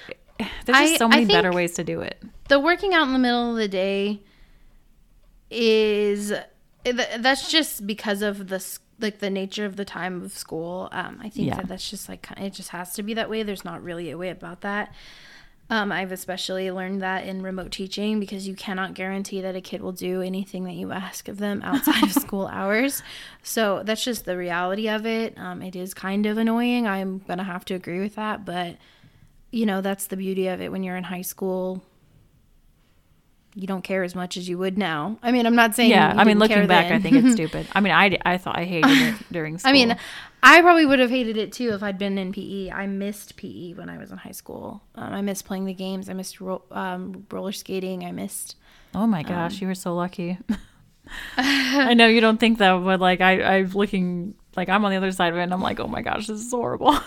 there's just I, so many better ways to do it. The working out in the middle of the day is that's just because of the like the nature of the time of school. Um, I think yeah. that that's just like it just has to be that way. There's not really a way about that. Um, I've especially learned that in remote teaching because you cannot guarantee that a kid will do anything that you ask of them outside of school hours. So that's just the reality of it. Um, it is kind of annoying. I'm gonna have to agree with that, but you know, that's the beauty of it when you're in high school. You don't care as much as you would now. I mean, I'm not saying. Yeah, I mean, looking back, then. I think it's stupid. I mean, I, I thought I hated it during school. I mean, I probably would have hated it too if I'd been in PE. I missed PE when I was in high school. Um, I missed playing the games. I missed ro- um, roller skating. I missed. Oh my gosh, um, you were so lucky. I know you don't think that, but like I, I'm looking like I'm on the other side of it, and I'm like, oh my gosh, this is horrible.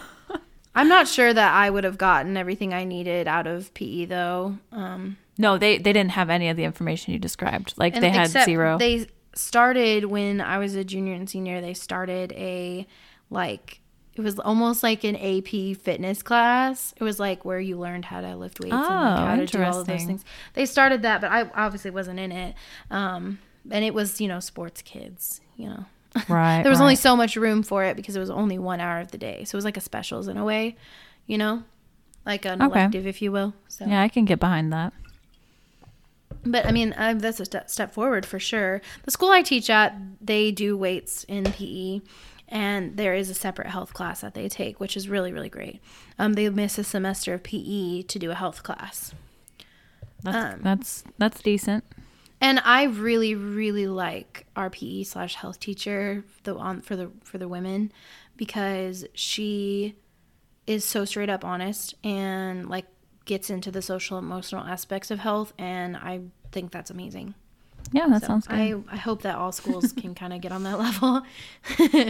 I'm not sure that I would have gotten everything I needed out of PE though. Um, no, they they didn't have any of the information you described. Like they had zero. They started when I was a junior and senior. They started a like It was almost like an AP fitness class. It was like where you learned how to lift weights and Oh, how to do all of those things. They started that, but I obviously wasn't in it. Um, and it was, you know, sports kids, you know. Right. there was only so much room for it because it was only one hour of the day. So it was like a specials in a way, you know, like an Okay. elective, if you will. So, Yeah, I can get behind that. But I mean, uh, that's a step, step forward for sure. The school I teach at, they do weights in PE, and there is a separate health class that they take, which is really, really great. Um, they miss a semester of PE to do a health class. That's Um, that's that's decent. And I really, really like our PE slash health teacher the on for the for the women because she is so straight up honest and like gets into the social emotional aspects of health and I think that's amazing. Yeah, that So sounds good. I, I hope that all schools can kind of get on that level.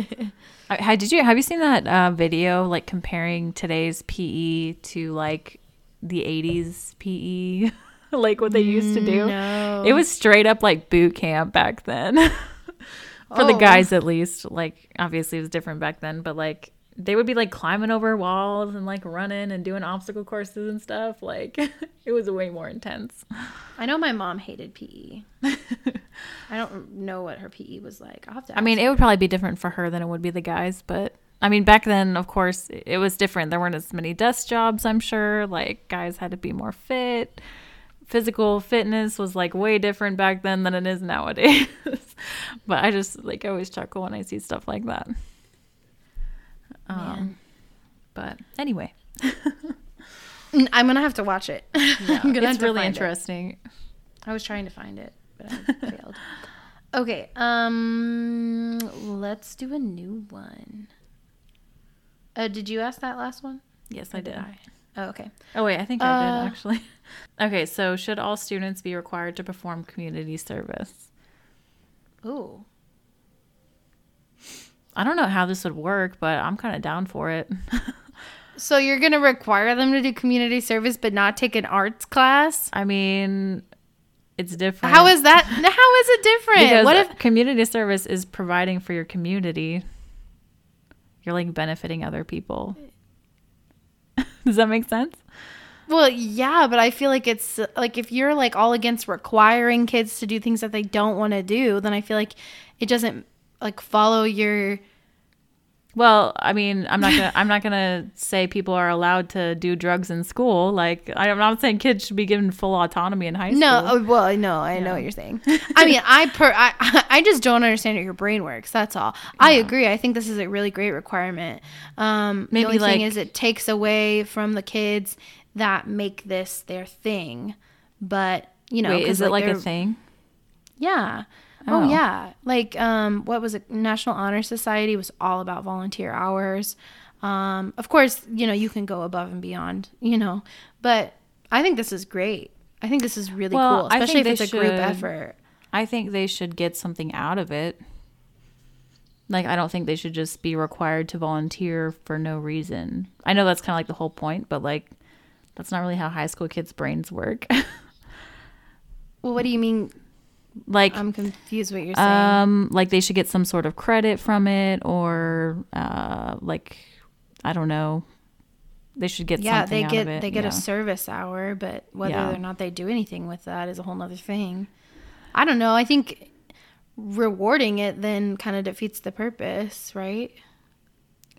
I- did you have you seen that uh, video like comparing today's PE to like the 80s PE like what they used to do? No. It was straight up like boot camp back then. For the Oh. guys at least. Like obviously it was different back then, but like they would be like climbing over walls and like running and doing obstacle courses and stuff. Like it was way more intense. I know my mom hated PE. I don't know what her PE was like. I'll have to I mean, it would probably be different for her than it would be the guys, but I mean, back then, of course, it was different. There weren't as many desk jobs, I'm sure. Like, guys had to be more fit. Physical fitness was like way different back then than it is nowadays. but I just like I always chuckle when I see stuff like that. Um, but anyway, I'm gonna have to watch it. I'm gonna it's really find it. interesting. I was trying to find it, but I failed. Okay, um, let's do a new one. Uh, did you ask that last one? Yes, Or I did. Oh, okay. Oh wait, I think I Uh, did actually. okay, so should all students be required to perform community service? Ooh. I don't know how this would work, but I'm kind of down for it. So you're gonna require them to do community service, but not take an arts class? I mean, it's different. How is that? How is it different? because what if? community service is providing for your community? You're like benefiting other people. Does that make sense? Well, yeah, but I feel like it's like if you're like all against requiring kids to do things that they don't want to do, then I feel like it doesn't like follow your. Well, I mean, I'm not gonna I'm not gonna say people are allowed to do drugs in school. Like, I'm not saying kids should be given full autonomy in high school. No, oh, well, I know, I know what you're saying. I mean, I per, I, I just don't understand how your brain works. That's all. I agree. I think this is a really great requirement. Um, Maybe, the only thing is it takes away from the kids that make this their thing. But you know, Wait, is it like a thing? Yeah. Oh. Oh. yeah. Like um what was it? National Honor Society was all about volunteer hours. Um of course, you know, you can go above and beyond, you know. But I think this is great. I think this is really Well, cool, I especially if it's a group effort. I think they should get something out of it. Like, I don't think they should just be required to volunteer for no reason. I know that's kind of like the whole point, but like, that's not really how high school kids' brains work. Well, what do you mean? Like, I'm confused what you're saying. um, like they should get some sort of credit from it, or uh, like, I don't know. They should get yeah, something they out get of it. they get yeah. a service hour, but whether Yeah. or not they do anything with that is a whole other thing. I don't know. I think rewarding it then kind of defeats the purpose, right?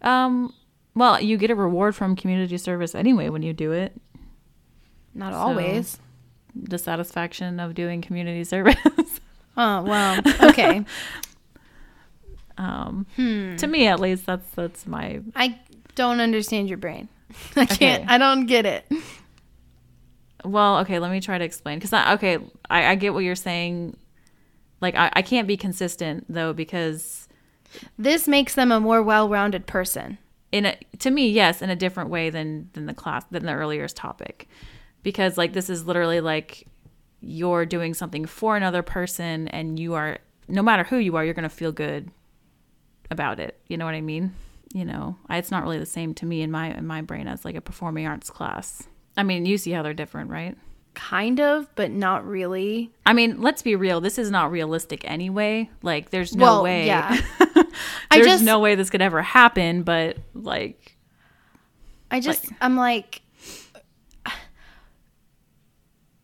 Um, well, you get a reward from community service anyway when you do it. Not So- always. The satisfaction of doing community service. Oh well, okay. um, Hmm. to me at least, that's that's my I don't understand your brain. I can't. Okay. I don't get it. Well, okay, let me try to explain. Because I, okay, I, I get what you're saying. Like, I, I can't be consistent though because This makes them a more well-rounded person. in a, to me, yes, in a different way than than the class than the earlier's topic, because like this is literally like you're doing something for another person, and you are no matter who you are, you're gonna feel good about it. You know what I mean? You know, I, it's not really the same to me in my in my brain as like a performing arts class. I mean, you see how they're different, right? kind of, but not really. I mean, let's be real. This is not realistic anyway. Like, there's no Well, way. yeah. there's I just- no way this could ever happen. But like, I just I'm like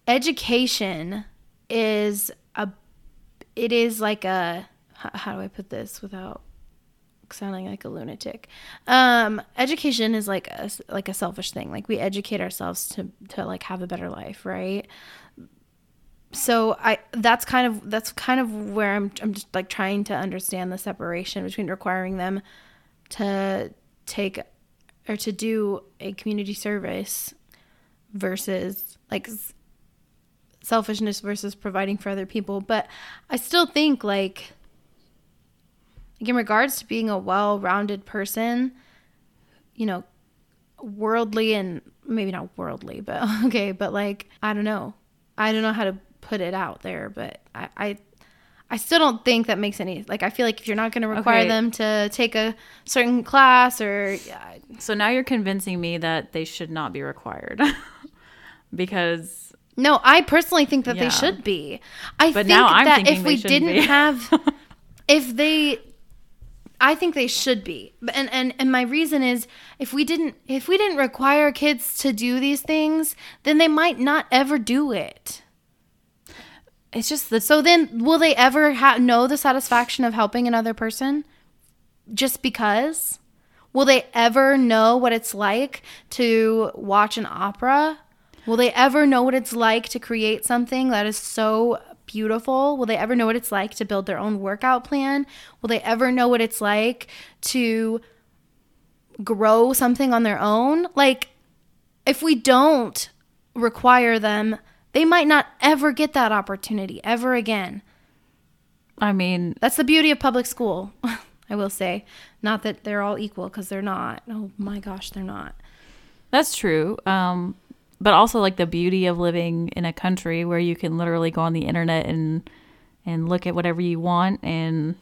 education is a it is like a how do I put this without sounding like a lunatic. Um education is like a like a selfish thing. Like we educate ourselves to to like have a better life, right? so I that's kind of that's kind of where I'm I'm just like trying to understand the separation between requiring them to take or to do a community service versus like selfishness versus providing for other people. But I still think like like in regards to being a well-rounded person you know worldly and maybe not worldly but okay but like i don't know. I don't know how to put it out there but i i, I still don't think that makes any like i feel like if you're not going to require Okay. them to take a certain class or yeah, so now you're convincing me that they should not be required. Because no i personally think that Yeah. they should be i But think that if we didn't have if they I think they should be. And, and and my reason is if we didn't if we didn't require kids to do these things, then they might not ever do it. it's just the So then will they ever ha- know the satisfaction of helping another person just because? Will they ever know what it's like to watch an opera? Will they ever know what it's like to create something that is so beautiful? Will they ever know what it's like to build their own workout plan? Will they ever know what it's like to grow something on their own? Like, if we don't require them, they might not ever get that opportunity ever again. I mean, That's the beauty of public school, I will say. Not that they're all equal because they're not. Oh my gosh, they're not. That's true. Um, but also like the beauty of living in a country where you can literally go on the internet and and look at whatever you want and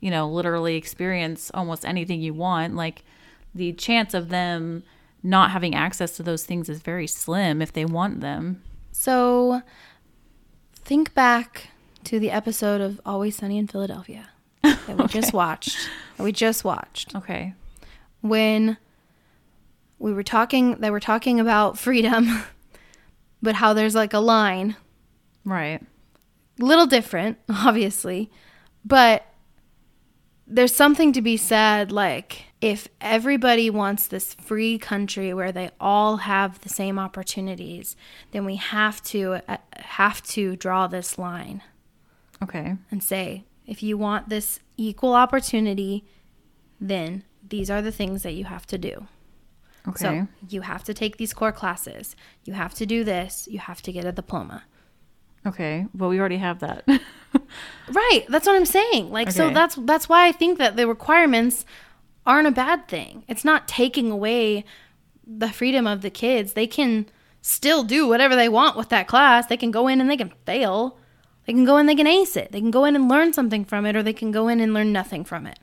you know literally experience almost anything you want. Like the chance of them not having access to those things is very slim if they want them. So think back to the episode of Always Sunny in Philadelphia that we just watched. That we just watched. Okay. when we were talking they were talking about freedom but how there's like a line Right. A little different obviously but there's something to be said like if everybody wants this free country where they all have the same opportunities then we have to uh, have to draw this line Okay. and say, if you want this equal opportunity, then these are the things that you have to do. Okay. So you have to take these core classes. You have to do this. You have to get a diploma. okay. Well, we already have that. Right. That's what I'm saying. Like so that's that's why I think that the requirements aren't a bad thing. It's not taking away the freedom of the kids. They can still do whatever they want with that class. They can go in and they can fail. They can go in and they can ace it. They can go in and learn something from it or they can go in and learn nothing from it.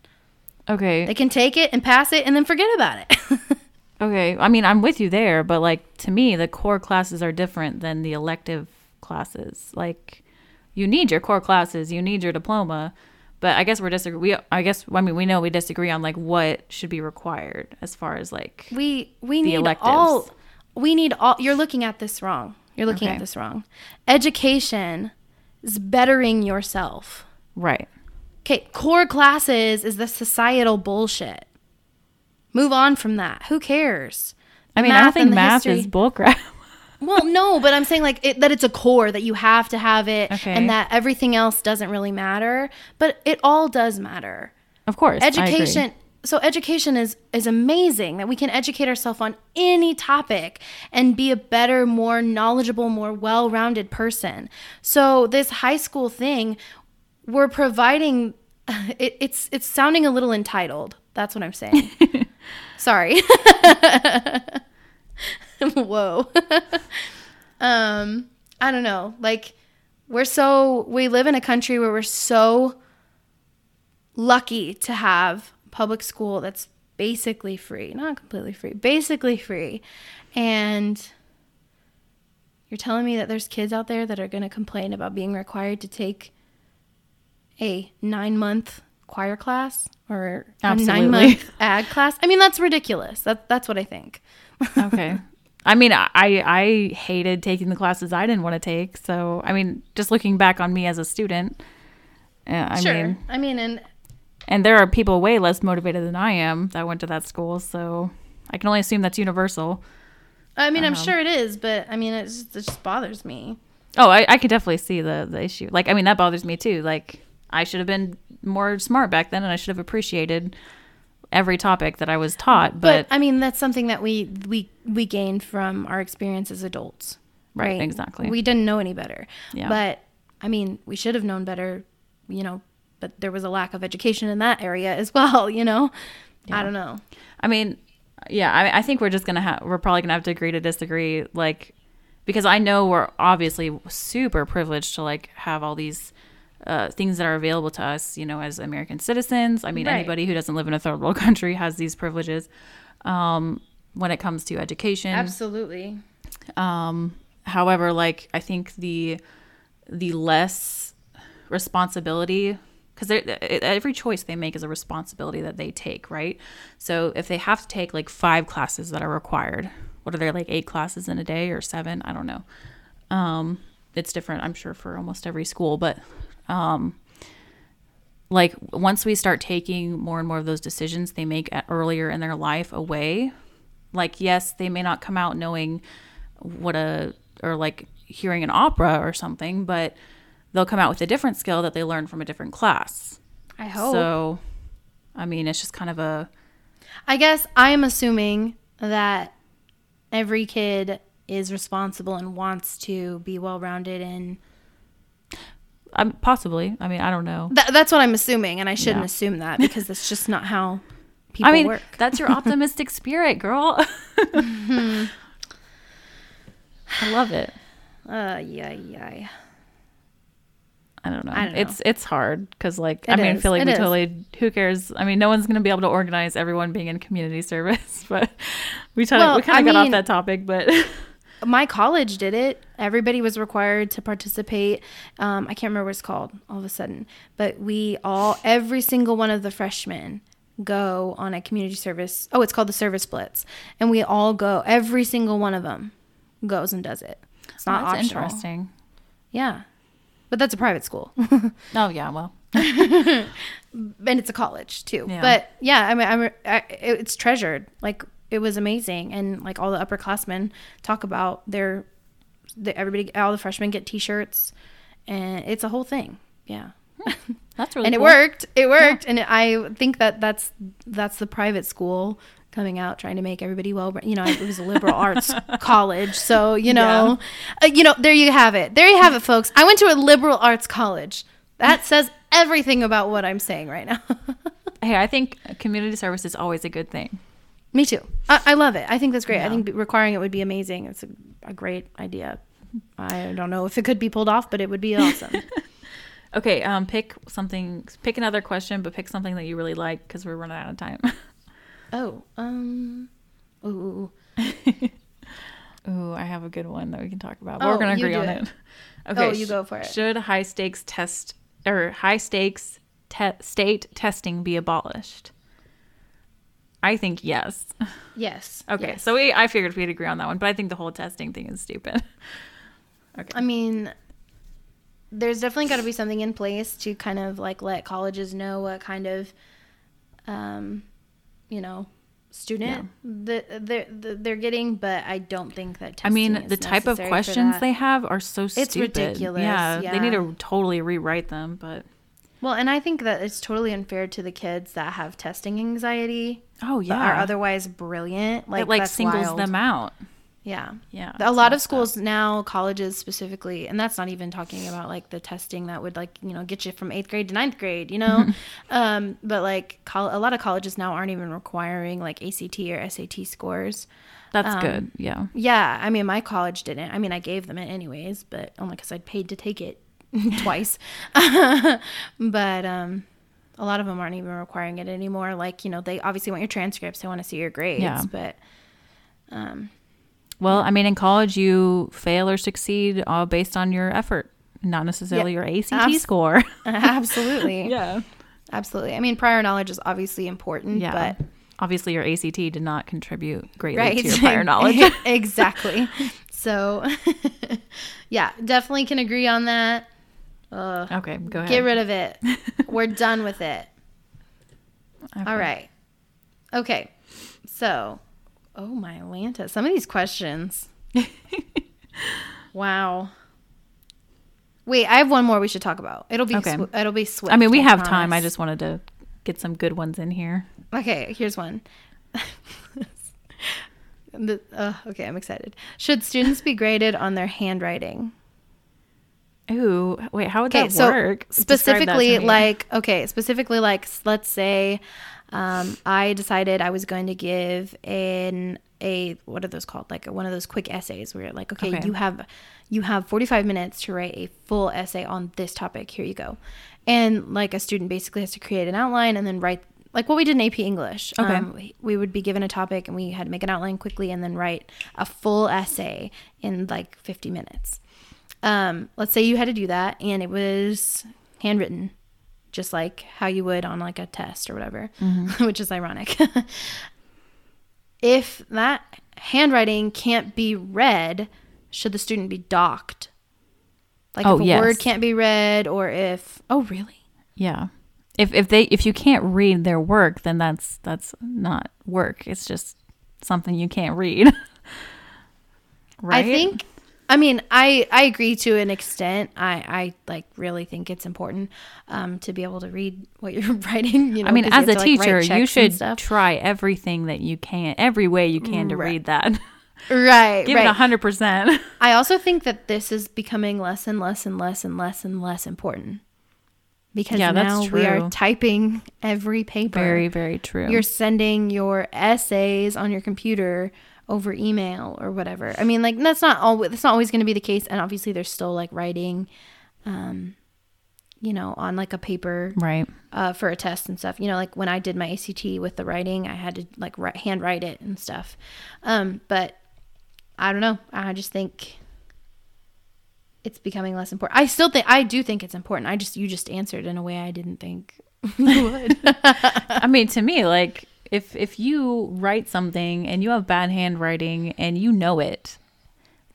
okay. They can take it and pass it and then forget about it. Okay. I mean, I'm with you there, but like to me, the core classes are different than the elective classes. Like you need your core classes, you need your diploma, but I guess we're disagree. We, I guess, I mean, we know we disagree on like what should be required as far as like, we we The need electives. all we need all you're looking at this wrong. You're looking Okay. at this wrong. Education is bettering yourself. right. Okay, core classes is the societal bullshit. Move on from that. Who cares? I mean, I Math think math history- is bullcrap. Well, no, but I'm saying like it, that it's a core that you have to have it, Okay. and that everything else doesn't really matter. But it all does matter. of course. I education so education is is amazing that we can educate ourselves on any topic and be a better more knowledgeable more well-rounded person so this high school thing we're providing it, it's it's sounding a little entitled that's what i'm saying sorry. Whoa. Um i don't know. Like we're so we live in a country where we're so lucky to have public school that's basically free, not completely free, basically free. And You're telling me that there's kids out there that are going to complain about being required to take a nine month choir class or a nine month ag class? I mean, that's ridiculous. That, that's what I think. okay. I mean, I I hated taking the classes I didn't want to take. So, I mean, just looking back on me as a student, uh, I sure. mean, I mean, and and there are people way less motivated than I am that went to that school. So, I can only assume that's universal. I mean, I'm Uh-huh. sure it is, but I mean, it just, it just bothers me. Oh, I, I could definitely see the the issue. Like, I mean, that bothers me too. Like, I should have been more smart back then, and I should have appreciated every topic that I was taught. But, But, I mean, that's something that we we we gained from our experience as adults. Right, exactly. We didn't know any better. Yeah. But I mean, we should have known better, you know, but there was a lack of education in that area as well, you know. I don't know. I mean, yeah, I, I think we're just gonna have we're probably gonna have to agree to disagree, like because I know we're obviously super privileged to like have all these uh, things that are available to us, you know, as American citizens. I mean, Right. anybody who doesn't live in a third world country has these privileges. Um, when it comes to education, Absolutely. um, however, like I think the the less responsibility because every choice they make is a responsibility that they take, right? So if they have to take like five classes that are required, what are there like eight classes in a day or seven? I don't know. Um, it's different, I'm sure, for almost every school, but um, like once we start taking more and more of those decisions they make at earlier in their life away, like yes, they may not come out knowing what a or like hearing an opera or something, but they'll come out with a different skill that they learned from a different class. I hope. So, I mean, it's just kind of a I guess I am assuming that every kid is responsible and wants to be well rounded and um, possibly. I mean, I don't know. Th- that's what I'm assuming, and I shouldn't Yeah. assume that because that's just not how people I mean, work. that's your optimistic spirit, girl. I love it. Uh, yeah, yeah. I don't know. I don't know. It's it's hard because like I It mean, I is. feel like It we is. totally. Who cares? I mean, no one's gonna be able to organize everyone being in community service, but we of Well, we kind of got off that topic, but My college did it. Everybody was required to participate. Um, I can't remember what it's called all of a sudden, but we all, every single one of the freshmen go on a community service. Oh, it's called the service splits, and we all go. Every single one of them goes and does it. It's not that's optional. interesting. Yeah, but that's a private school. Oh yeah, well, and it's a college too. Yeah. But yeah, I mean, I'm, I, it's treasured. Like it was amazing, and like all the upperclassmen talk about their, the, everybody, all the freshmen get T-shirts, and it's a whole thing. Yeah, that's really and it worked. It worked, and I think that that's that's the private school coming out trying to make everybody well you know it was a liberal arts college. So you know uh, you know there you have it. There you have it folks. I went to a liberal arts college. That says everything about what i'm saying right now. Hey, I think community service is always a good thing. Me too I, I love it i think that's great i think requiring it would be amazing it's a, a great idea i don't know if it could be pulled off but it would be awesome Okay, um, pick something. Pick another question, but pick something that you really like because we're running out of time. oh um ooh Ooh, I have a good one that we can talk about. But Oh, we're gonna agree on it. it. Okay. Oh, you go for it. Should high stakes test or high stakes te- state testing be abolished? I think yes. yes Okay, yes. so we I figured we'd agree on that one, but I think the whole testing thing is stupid. Okay. I mean, there's definitely got to be something in place to kind of like let colleges know what kind of, um, you know, student that they're, they're getting. But I don't think that. I mean, the type of questions they have are so stupid. ridiculous, Yeah, yeah. they need to totally rewrite them, but Well, and I think that it's totally unfair to the kids that have testing anxiety. Oh yeah, are otherwise brilliant. Like it like singles wild. them out. Yeah. Yeah, a lot of messed up. schools now colleges specifically and that's not even talking about like the testing that would like you know get you from eighth grade to ninth grade you know um, but like col- a lot of colleges now aren't even requiring like act or sat scores That's um, good. Yeah. yeah i mean my college didn't i mean i gave them it anyways but only because i'd paid to take it twice but um a lot of them aren't even requiring it anymore like you know they obviously want your transcripts they want to see your grades Yeah. but um Well, I mean, in college, you fail or succeed all based on your effort, not necessarily your ACT Abs- score. Absolutely. yeah. Absolutely. I mean, prior knowledge is obviously important, Yeah. but Obviously, your ACT did not contribute greatly right to your prior knowledge. exactly. So, yeah, definitely can agree on that. Uh, okay, go ahead. get rid of it. We're done with it. Okay. All right. Okay. So, oh my Atlanta. Some of these questions. wow. Wait, I have one more we should talk about. It'll be Okay. swi- it'll be swift. I mean, we have time. I just wanted to get some good ones in here. Okay, here's one. the, uh, okay, I'm excited. Should students be graded on their handwriting? Ooh, wait, how would that so work? Describe that specifically, like, okay, specifically, like, let's say um, I decided I was going to give an a what are those called? Like one of those quick essays where you're like, okay, Okay. you have you have 45 minutes to write a full essay on this topic. Here you go, and like a student basically has to create an outline and then write. Like what we did in AP English. Okay. Um, we- we would be given a topic and we had to make an outline quickly and then write a full essay in like 50 minutes um, let's say you had to do that and it was handwritten just like how you would on like a test or whatever which is ironic if that handwriting can't be read should the student be docked like Oh, if a yes. word can't be read or if oh really yeah. If if they if you can't read their work, then that's that's not work. It's just something you can't read. right? i think i mean i i agree to an extent i i like really think it's important um to be able to read what you're writing you know I mean, as a to, like, teacher, you should try everything that you can, every way you can to Right. read that. right Give right it a hundred percent. I also think that this is becoming less and less and less and less and less important because Yeah, now we are typing every paper. Very, very true. You're sending your essays on your computer over email or whatever. I mean, like that's not always that's not always going to be the case, and obviously there's still like writing, um, you know, on like a paper right. uh, for a test and stuff. You know, like when I did my ACT with the writing, I had to like write, hand write it and stuff. Um, but I don't know. I just think it's becoming less important. I still think I do think it's important. I just you just answered in a way I didn't think you would. I mean, to me, like if if you write something and you have bad handwriting and you know it,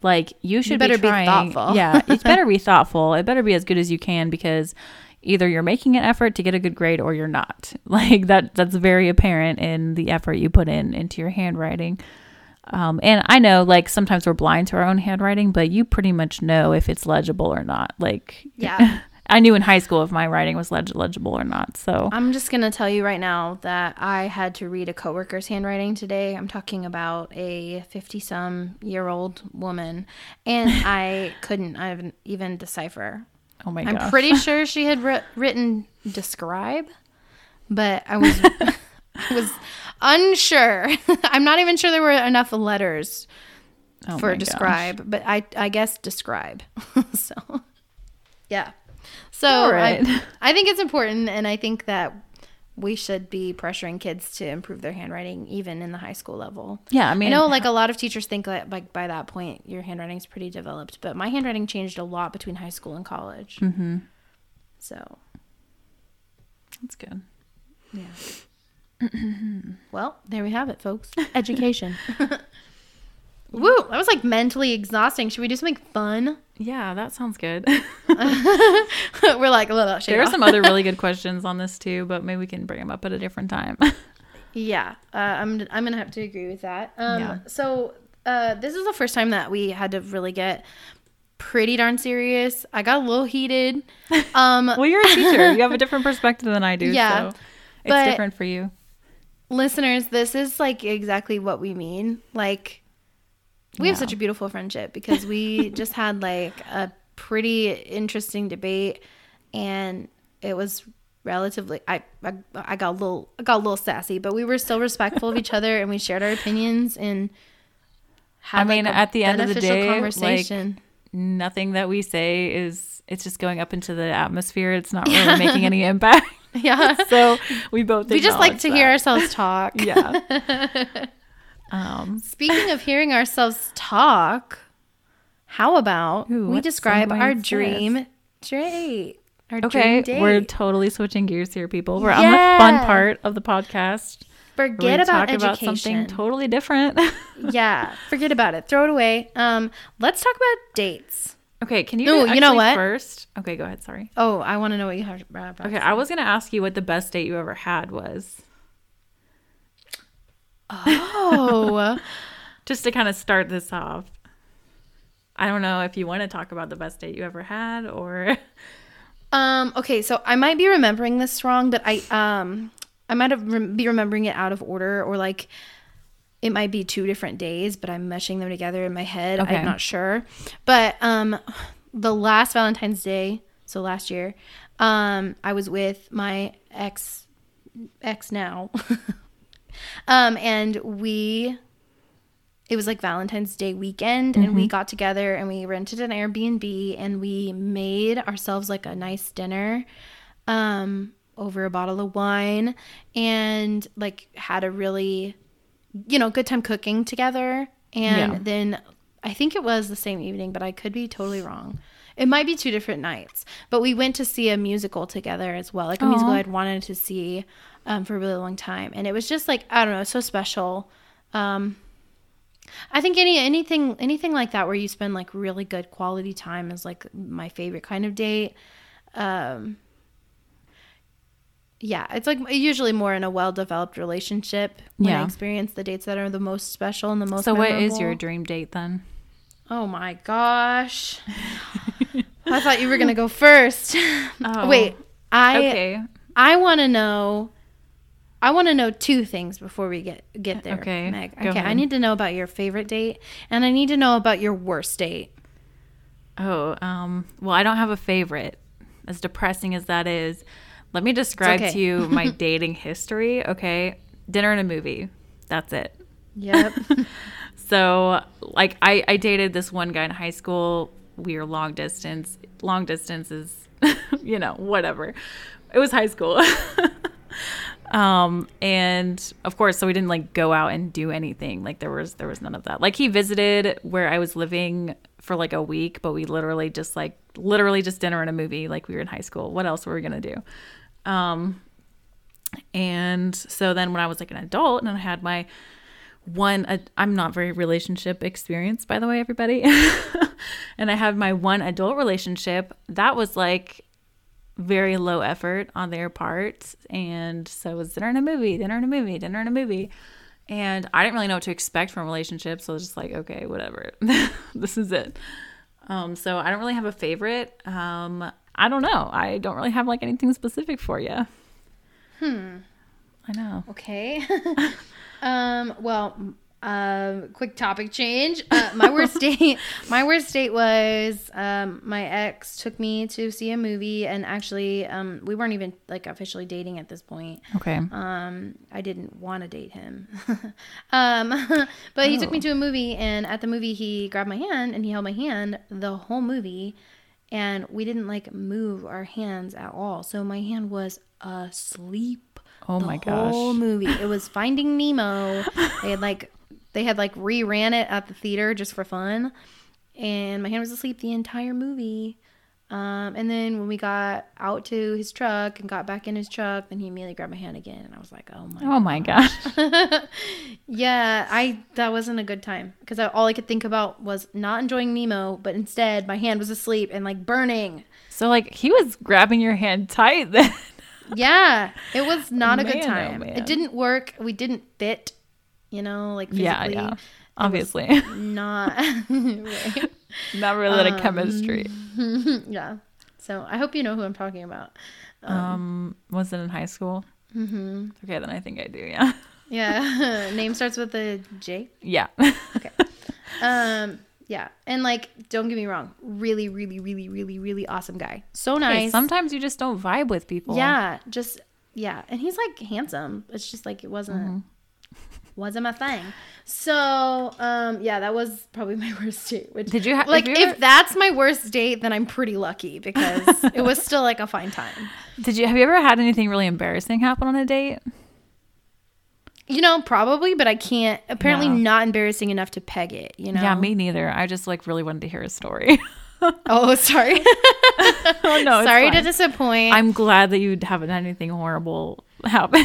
like you should better be be trying. thoughtful. yeah, it better be thoughtful. It better be as good as you can because either you're making an effort to get a good grade or you're not. Like that that's very apparent in the effort you put in into your handwriting. Um, and I know like sometimes we're blind to our own handwriting, but you pretty much know if it's legible or not. Like yeah. I knew in high school if my writing was leg- legible or not. So I'm just gonna tell you right now that I had to read a coworker's handwriting today. I'm talking about a 50 some year old woman, and I couldn't even even decipher oh my god! I'm pretty sure she had writ- written describe, but I was I was unsure. I'm not even sure there were enough letters Oh for my gosh. describe, but I I guess describe. so yeah. So right. I, I think it's important, and I think that we should be pressuring kids to improve their handwriting even in the high school level. Yeah, I mean, I know like a lot of teachers think that like by that point your handwriting is pretty developed, but my handwriting changed a lot between high school and college. Mm-hmm. So that's good. yeah. well, there we have it, folks. Education. Woo! That was like mentally exhausting. Should we do something fun? Yeah, that sounds good. We're like, "Ugh, shake there are some other really good questions on this too, but maybe we can bring them up at a different time. Yeah, uh, I'm I'm gonna have to agree with that. Um, Yeah. So uh, this is the first time that we had to really get pretty darn serious. I got a little heated. Um, well, you're a teacher. You have a different perspective than I do. Yeah, so it's different for you. listeners, this is like exactly what we mean. Like, we have such a beautiful friendship because we just had like a pretty interesting debate, and it was relatively. I I, I got a little I got a little sassy, but we were still respectful of each other, and we shared our opinions and. Had, I mean, like, at the end of the day, like, conversation. Nothing that we say is it's just going up into the atmosphere. It's not really making any impact. yeah, so we both we just like to hear ourselves talk. Yeah. Um, Speaking of hearing ourselves talk, how about Ooh, we describe our this? dream date? Our okay, dream date. we're totally switching gears here, people. We're on the fun part of the podcast. Forget about talk about something totally different. yeah, forget about it. Throw it away. Um, let's talk about dates. okay, can you? Ooh, you know what? First, okay, go ahead. Sorry. Oh, I want to know what you have. Okay, I was gonna ask you what the best date you ever had was, Oh, just to kind of start this off. I don't know if you want to talk about the best date you ever had, or um. Okay, so I might be remembering this wrong, but I um, I might have rem- be remembering it out of order, or like it might be two different days, but I'm meshing them together in my head. Okay. I'm not sure. But um, the last Valentine's Day, so last year, um, I was with my ex ex now. um, and we it was like Valentine's Day weekend and we got together and we rented an Airbnb and we made ourselves like a nice dinner um over a bottle of wine and like had a really you know good time cooking together and Yeah. then I think it was the same evening but I could be totally wrong. It might be two different nights, but we went to see a musical together as well, like a musical I'd wanted to see um, for a really long time, and it was just like I don't know, so special. Um, I think any anything anything like that where you spend like really good quality time is like my favorite kind of date. Um, yeah, it's like usually more in a well developed relationship when I Yeah. experience the dates that are the most special and the most. so what is your dream date then? Oh my gosh! I thought you were gonna go first. Oh, Wait, I Okay. I want to know. I want to know two things before we get get there. Okay, Meg. Okay, I need to know about your favorite date, and I need to know about your worst date. Oh, um, well, I don't have a favorite. As depressing as that is, let me describe okay. to you my dating history. Okay, dinner and a movie. That's it. Yep. So, like, I, I dated this one guy in high school. We were long distance. Long distance is, you know, whatever. It was high school. Um, and of course, so we didn't like go out and do anything. Like there was there was none of that. Like he visited where I was living for like a week, but we literally just like literally just dinner and a movie. Like we were in high school. What else were we gonna do? Um, and so then when I was like an adult and I had my one i i'm not very relationship experienced by the way everybody and i had my one adult relationship that was like very low effort on their part and so it was dinner and a movie dinner and a movie dinner and a movie and i didn't really know what to expect from relationships so i was just like okay whatever this is it um so i don't really have a favorite um i don't know i don't really have like anything specific for you hmm i know okay. um. Well. Um. Quick topic change. Uh, my worst date. My worst date was um. My ex took me to see a movie, and actually, um, we weren't even like officially dating at this point. okay Um, I didn't want to date him. um, but he took me Oh. to a movie, and at the movie, he grabbed my hand and he held my hand the whole movie, and we didn't like move our hands at all. So my hand was asleep. Oh the my Whole gosh. movie. It was Finding Nemo. they had like they had like reran it at the theater just for fun, and my hand was asleep the entire movie. Um, and then when we got out to his truck and got back in his truck, then he immediately grabbed my hand again, and I was like, "Oh my!" oh my gosh yeah, I that wasn't a good time because all I could think about was not enjoying Nemo, but instead my hand was asleep and like burning. So like he was grabbing your hand tight then. Yeah, it was not a good Man, oh, time. man. It didn't work. We didn't fit, you know, like physically. yeah, yeah. Obviously. Not right. Not really Um, a chemistry. yeah. So I hope you know who I'm talking about. Um was it in high school? hmm Okay, then I think I do, yeah. Yeah. Name starts with a J. Yeah. Okay. Um. Yeah, and like, don't get me wrong, really, really, really, really, really awesome guy. So Hey, nice. sometimes you just don't vibe with people. Yeah, just yeah, and he's like handsome. It's just like it wasn't Mm-hmm. Wasn't my thing. So um, yeah, that was probably my worst date. Which Did you ha- like you if ever- that's my worst date, then I'm pretty lucky because it was still like a fine time. Did you have you ever had anything really embarrassing happen on a date? You know, probably, but I can't. Apparently, Yeah. not embarrassing enough to peg it. You know. Yeah, me neither. I just like really wanted to hear a story. Oh, sorry. oh no, sorry to disappoint. I'm glad that you haven't had anything horrible happen.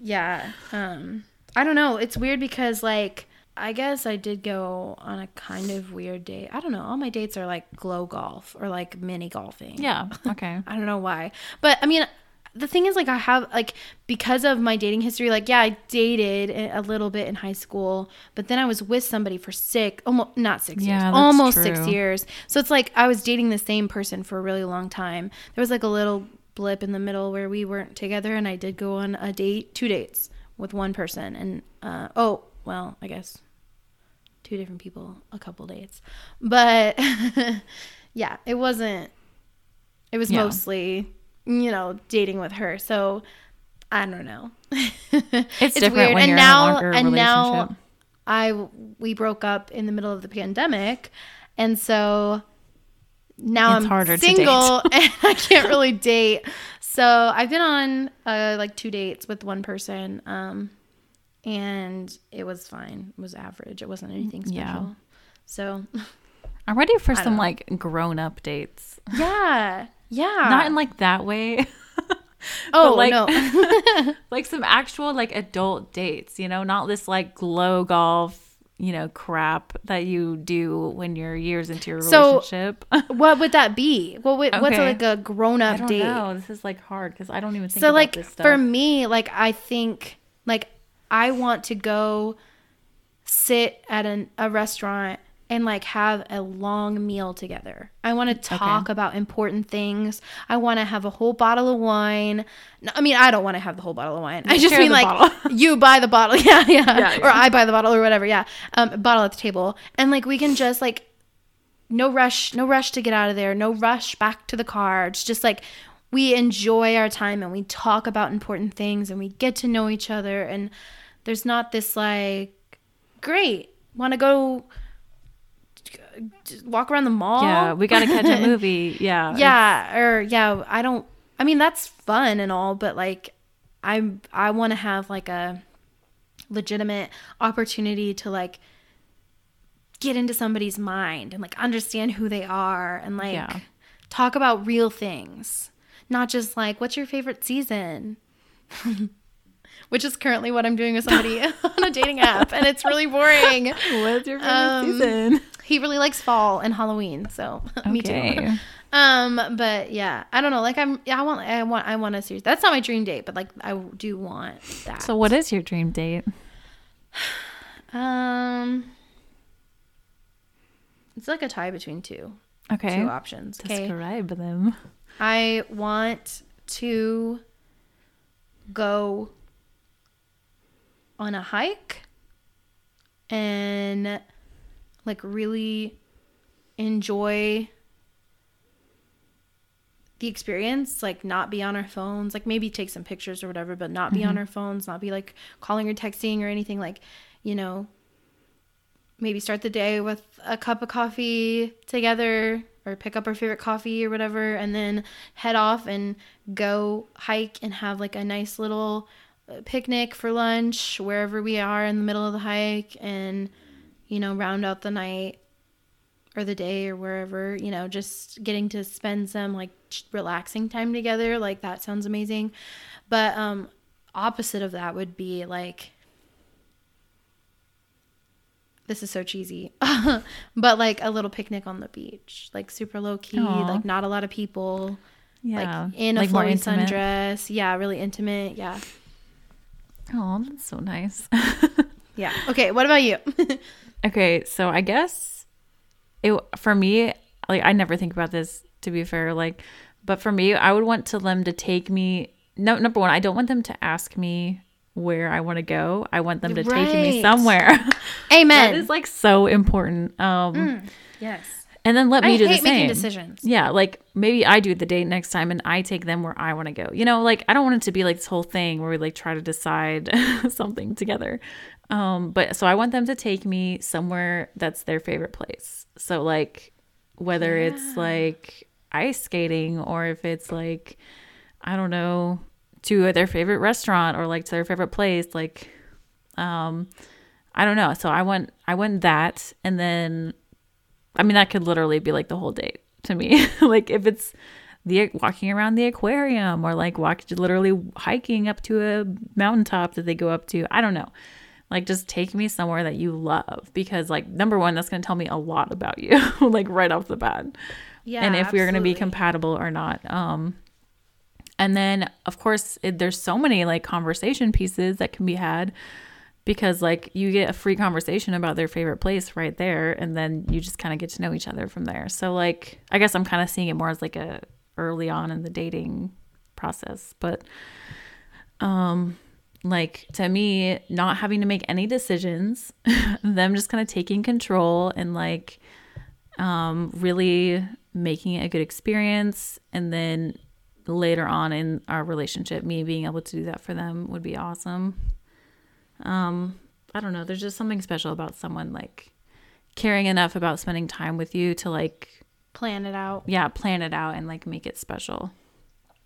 yeah. Um. I don't know. It's weird because like I guess I did go on a kind of weird date. I don't know. All my dates are like glow golf or like mini golfing. yeah. Okay. I don't know why. But I mean, the thing is, like, I have, like, because of my dating history, like, yeah, I dated a little bit in high school, but then I was with somebody for six, almost, not six Yeah, years, almost six years. So it's like I was dating the same person for a really long time. There was like a little blip in the middle where we weren't together, and I did go on a date, two dates with one person. And, uh, oh, well, I guess two different people, a couple dates. But yeah, it wasn't, it was Yeah. mostly, you know, dating with her. So I don't know. It's, different when you're in a longer and now. I we broke up in the middle of the pandemic, and so now It's I'm harder to single and I can't really date. So I've been on uh, like two dates with one person, um, and it was fine. It was average. It wasn't anything special. Yeah. So I'm ready for some like grown up dates. yeah, yeah. Not in like that way. oh like- no. like some actual like adult dates, you know, not this like glow golf, you know, crap that you do when you're years into your relationship. So- what would that be? What would, what's Okay. like a grown I up don't date? know. This is like hard because I don't even think so about like this stuff. for me like i think like i want to go sit at an, a restaurant and like have a long meal together. I want to talk about important things. I want to have a whole bottle of wine. No, i mean i don't want to have the whole bottle of wine. I just share mean like you buy the bottle. Yeah, yeah. Yeah, or i buy the bottle or whatever. Yeah. Um bottle at the table. And like we can just like no rush no rush to get out of there. No rush back to the car. It's just like we enjoy our time and we talk about important things and we get to know each other. And there's not this like great want to go walk around the mall yeah, we got to catch a movie. Yeah. yeah or yeah i don't i mean that's fun and all but like i i want to have like a legitimate opportunity to like get into somebody's mind and like understand who they are and like Yeah. talk about real things not just like what's your favorite season which is currently what i'm doing with somebody on a dating app and it's really boring What's your favorite Um, season? he really likes fall and halloween so me too um, but yeah, I don't know. Like I'm, Yeah, I want, I want, I want a series. That's not my dream date, but like I do want that. So, what is your dream date? um, it's like a tie between two, Okay. two options. Okay, Describe them. I want to go on a hike and like really enjoy the experience like not be on our phones like maybe take some pictures or whatever but not be on mm-hmm. our phones not be like calling or texting or anything like you know maybe start the day with a cup of coffee together or pick up our favorite coffee or whatever and then head off and go hike and have like a nice little picnic for lunch wherever we are in the middle of the hike and you know round out the night or the day or wherever you know just getting to spend some like relaxing time together like that sounds amazing but um opposite of that would be like this is so cheesy but like a little picnic on the beach like super low key Aw. like not a lot of people Yeah. like in a Like intimate. sundress yeah really intimate yeah Oh, that's so nice. yeah okay what about you Okay, so I guess it for me, like I never think about this to be fair, like but for me, I would want to them to take me no number one, I don't want them to ask me where I want to go. I want them to take me somewhere. amen that is like so important. Um yes and then let me i do hate the making same. decisions Yeah, like maybe I do the date next time and I take them where I want to go. You know, like I don't want it to be like this whole thing where we like try to decide something together. Um, but so I want them to take me somewhere that's their favorite place. So like whether it's like ice skating or if it's like I don't know, to their favorite restaurant or like to their favorite place, like Um, I don't know. So I went, I went that, and then, I mean, that could literally be like the whole date to me. like if it's the walking around the aquarium or like walk literally hiking up to a mountaintop that they go up to. I don't know. Like just take me somewhere that you love because like number one, that's gonna tell me a lot about you, like right off the bat. Yeah. and if we're gonna be compatible or not. Um and then of course it, there's so many like conversation pieces that can be had because like you get a free conversation about their favorite place right there and then you just kind of get to know each other from there. So like i guess i'm kind of seeing it more as like a early on in the dating process but um like to me not having to make any decisions them just kind of taking control and like um really making it a good experience and then later on in our relationship me being able to do that for them would be awesome um i don't know there's just something special about someone like caring enough about spending time with you to like plan it out. yeah plan it out and like make it special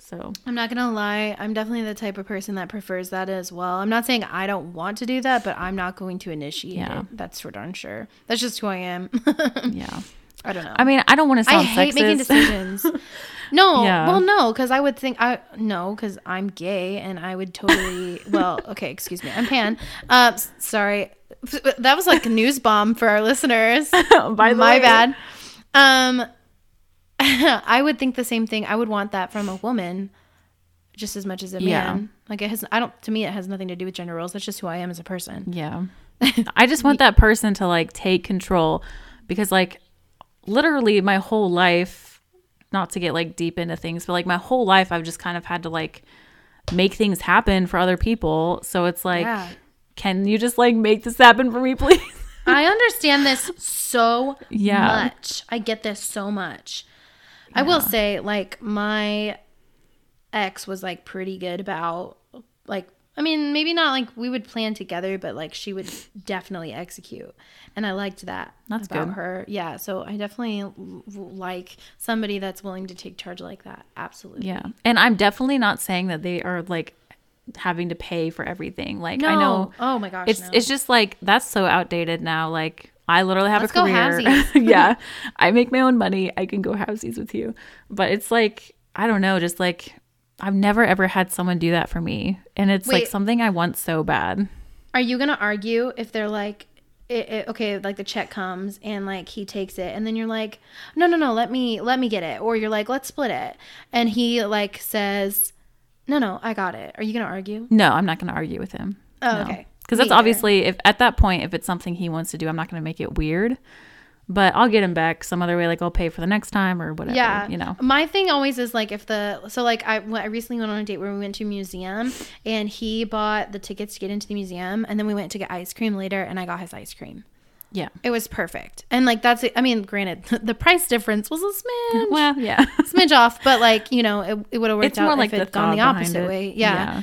so I'm not gonna lie, I'm definitely the type of person that prefers that as well. I'm not saying I don't want to do that, but I'm not going to initiate Yeah. it. That's for darn sure. That's just who I am. yeah I don't know. i mean i don't want to I sound hate making decisions. No, Yeah. well, no, because I would think I no, because I'm gay and I would totally. well, okay, excuse me, I'm pan. Uh, sorry, that was like a news bomb for our listeners. By the My way. bad. Um, I would think the same thing. I would want that from a woman, just as much as a Yeah. man. Like it has. I don't. To me, it has nothing to do with gender roles. That's just who I am as a person. Yeah. I just want that person to like take control because like literally my whole life not to get like deep into things but like my whole life I've just kind of had to like make things happen for other people so it's like Yeah. can you just like make this happen for me please I understand this so Yeah. much. I get this so much. I will say, like, my ex was like pretty good about, like, I mean, maybe not like we would plan together, but like she would definitely execute. And I liked that That's about good. her. Yeah. So I definitely l- like somebody that's willing to take charge like that. Absolutely. yeah and I'm definitely not saying that they are like having to pay for everything like No. I know Oh my gosh. it's no. it's just like that's so outdated now like i literally have Let's a go career yeah i make my own money i can go halvesies with you but it's like i don't know just like i've never ever had someone do that for me and it's like something i want so bad Are you gonna argue if they're like, it, it, okay, like the check comes and like he takes it, and then you're like, no, no, no, let me let me get it, or you're like, let's split it, and he like says, no, no, I got it. Are you gonna argue? no i'm not going to argue with him Oh, okay. because that's either. obviously if at that point if it's something he wants to do i'm not going to make it weird but i'll get him back some other way like i'll pay for the next time or whatever Yeah, you know My thing always is like if the so like I I recently went on a date where we went to a museum and he bought the tickets to get into the museum and then we went to get ice cream later and I got his ice cream. yeah It was perfect and like that's it. I mean, granted, the price difference was a smidge. well yeah smidge off, but like you know, it, it would have worked it's out more if like it the gone the opposite it. way. Yeah.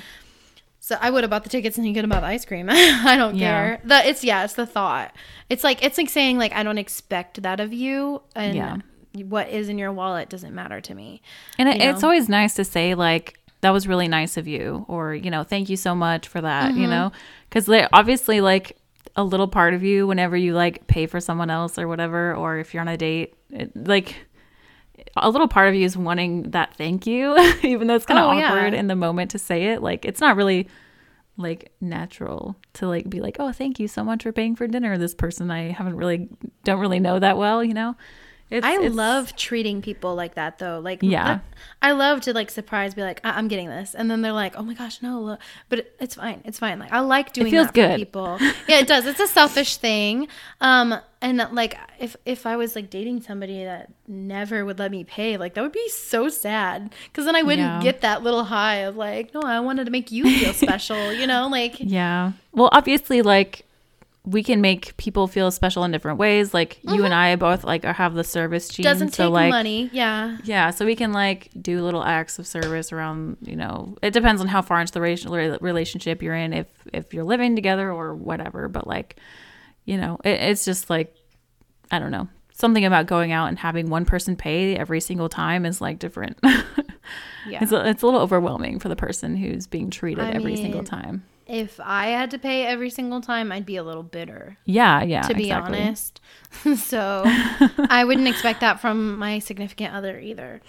So I would have bought the tickets and he could have bought the ice cream. I don't Yeah. care. The it's yeah, it's the thought. It's like it's like saying like I don't expect that of you, and Yeah. what is in your wallet doesn't matter to me. And it, it's always nice to say like that was really nice of you, or you know, thank you so much for that. Mm-hmm. You know, because obviously like a little part of you, whenever you like pay for someone else or whatever, or if you're on a date, it, like a little part of you is wanting that thank you, even though it's kind of Oh, yeah. awkward in the moment to say it. Like it's not really like natural to like be like, oh, thank you so much for paying for dinner. This person I haven't really don't really know that well, you know. It's, I it's- love treating people like that though. Like Yeah. that- I love to like surprise, be like, I- I'm getting this, and then they're like, oh my gosh, no, look. but it, it's fine, it's fine. Like I like doing feels that good. people. Yeah, it does. It's a selfish thing. Um, and like if if I was like dating somebody that never would let me pay, like that would be so sad because then I wouldn't Yeah. get that little high of like, no, I wanted to make you feel special, you know, like Yeah. Well, obviously, like we can make people feel special in different ways. Like you and I both like have the service gene. Mm-hmm. doesn't so take like, money. Yeah. Yeah, so we can like do little acts of service around. You know, it depends on how far into the relationship you're in, if if you're living together or whatever. But like, you know, it, it's just like I don't know. Something about going out and having one person pay every single time is like different. Yeah. it's, a, it's a little overwhelming for the person who's being treated I every single time. If I had to pay every single time, I'd be a little bitter, Yeah, yeah. to be exactly. honest. so I wouldn't expect that from my significant other either.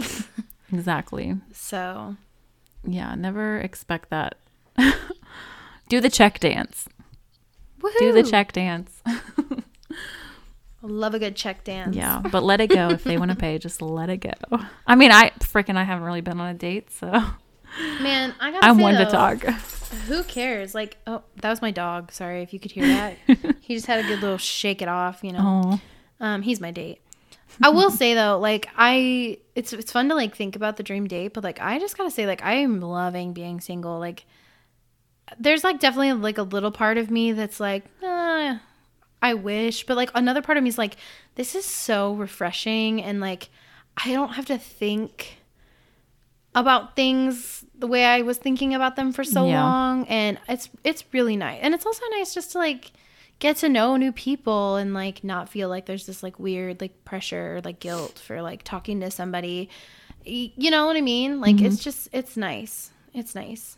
Exactly. So Yeah, never expect that. Do the check dance. woohoo! Do the check dance. Love a good check dance. Yeah, but let it go if they want to pay. Just let it go. I mean, I freaking I haven't really been on a date, so Man, I gotta I'm say, one to talk. Who cares? Like, oh, that was my dog. Sorry if you could hear that. he just had a good little shake it off, you know. Oh, Um, he's my date. I will say though, like I, it's it's fun to like think about the dream date, but like I just gotta say, like I am loving being single. Like, there's like definitely like a little part of me that's like, uh, I wish, but like another part of me is like, this is so refreshing, and like I don't have to think about things the way I was thinking about them for so Yeah. long, and it's it's really nice, and it's also nice just to like get to know new people and like not feel like there's this like weird like pressure or like guilt for like talking to somebody. You know what i mean? Like it's just it's nice. It's nice.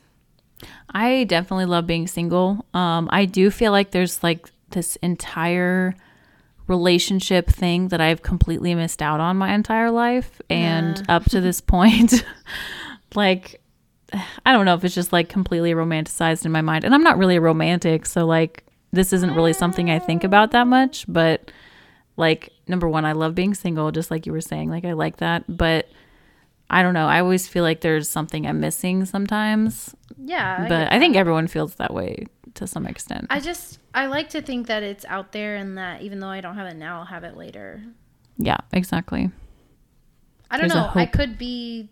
I definitely love being single. Um, I do feel like there's like this entire relationship thing that I've completely missed out on my entire life, and Yeah. up to this point, like. I don't know if it's just like completely romanticized in my mind. And I'm not really a romantic, so like this isn't really something I think about that much, but like number one, I love being single, just like you were saying. Like I like that. But I don't know. I always feel like there's something I'm missing sometimes. yeah but I think everyone feels that way to some extent. i just i like to think that it's out there and that even though i don't have it now i'll have it later yeah, exactly. i don't There's know i could be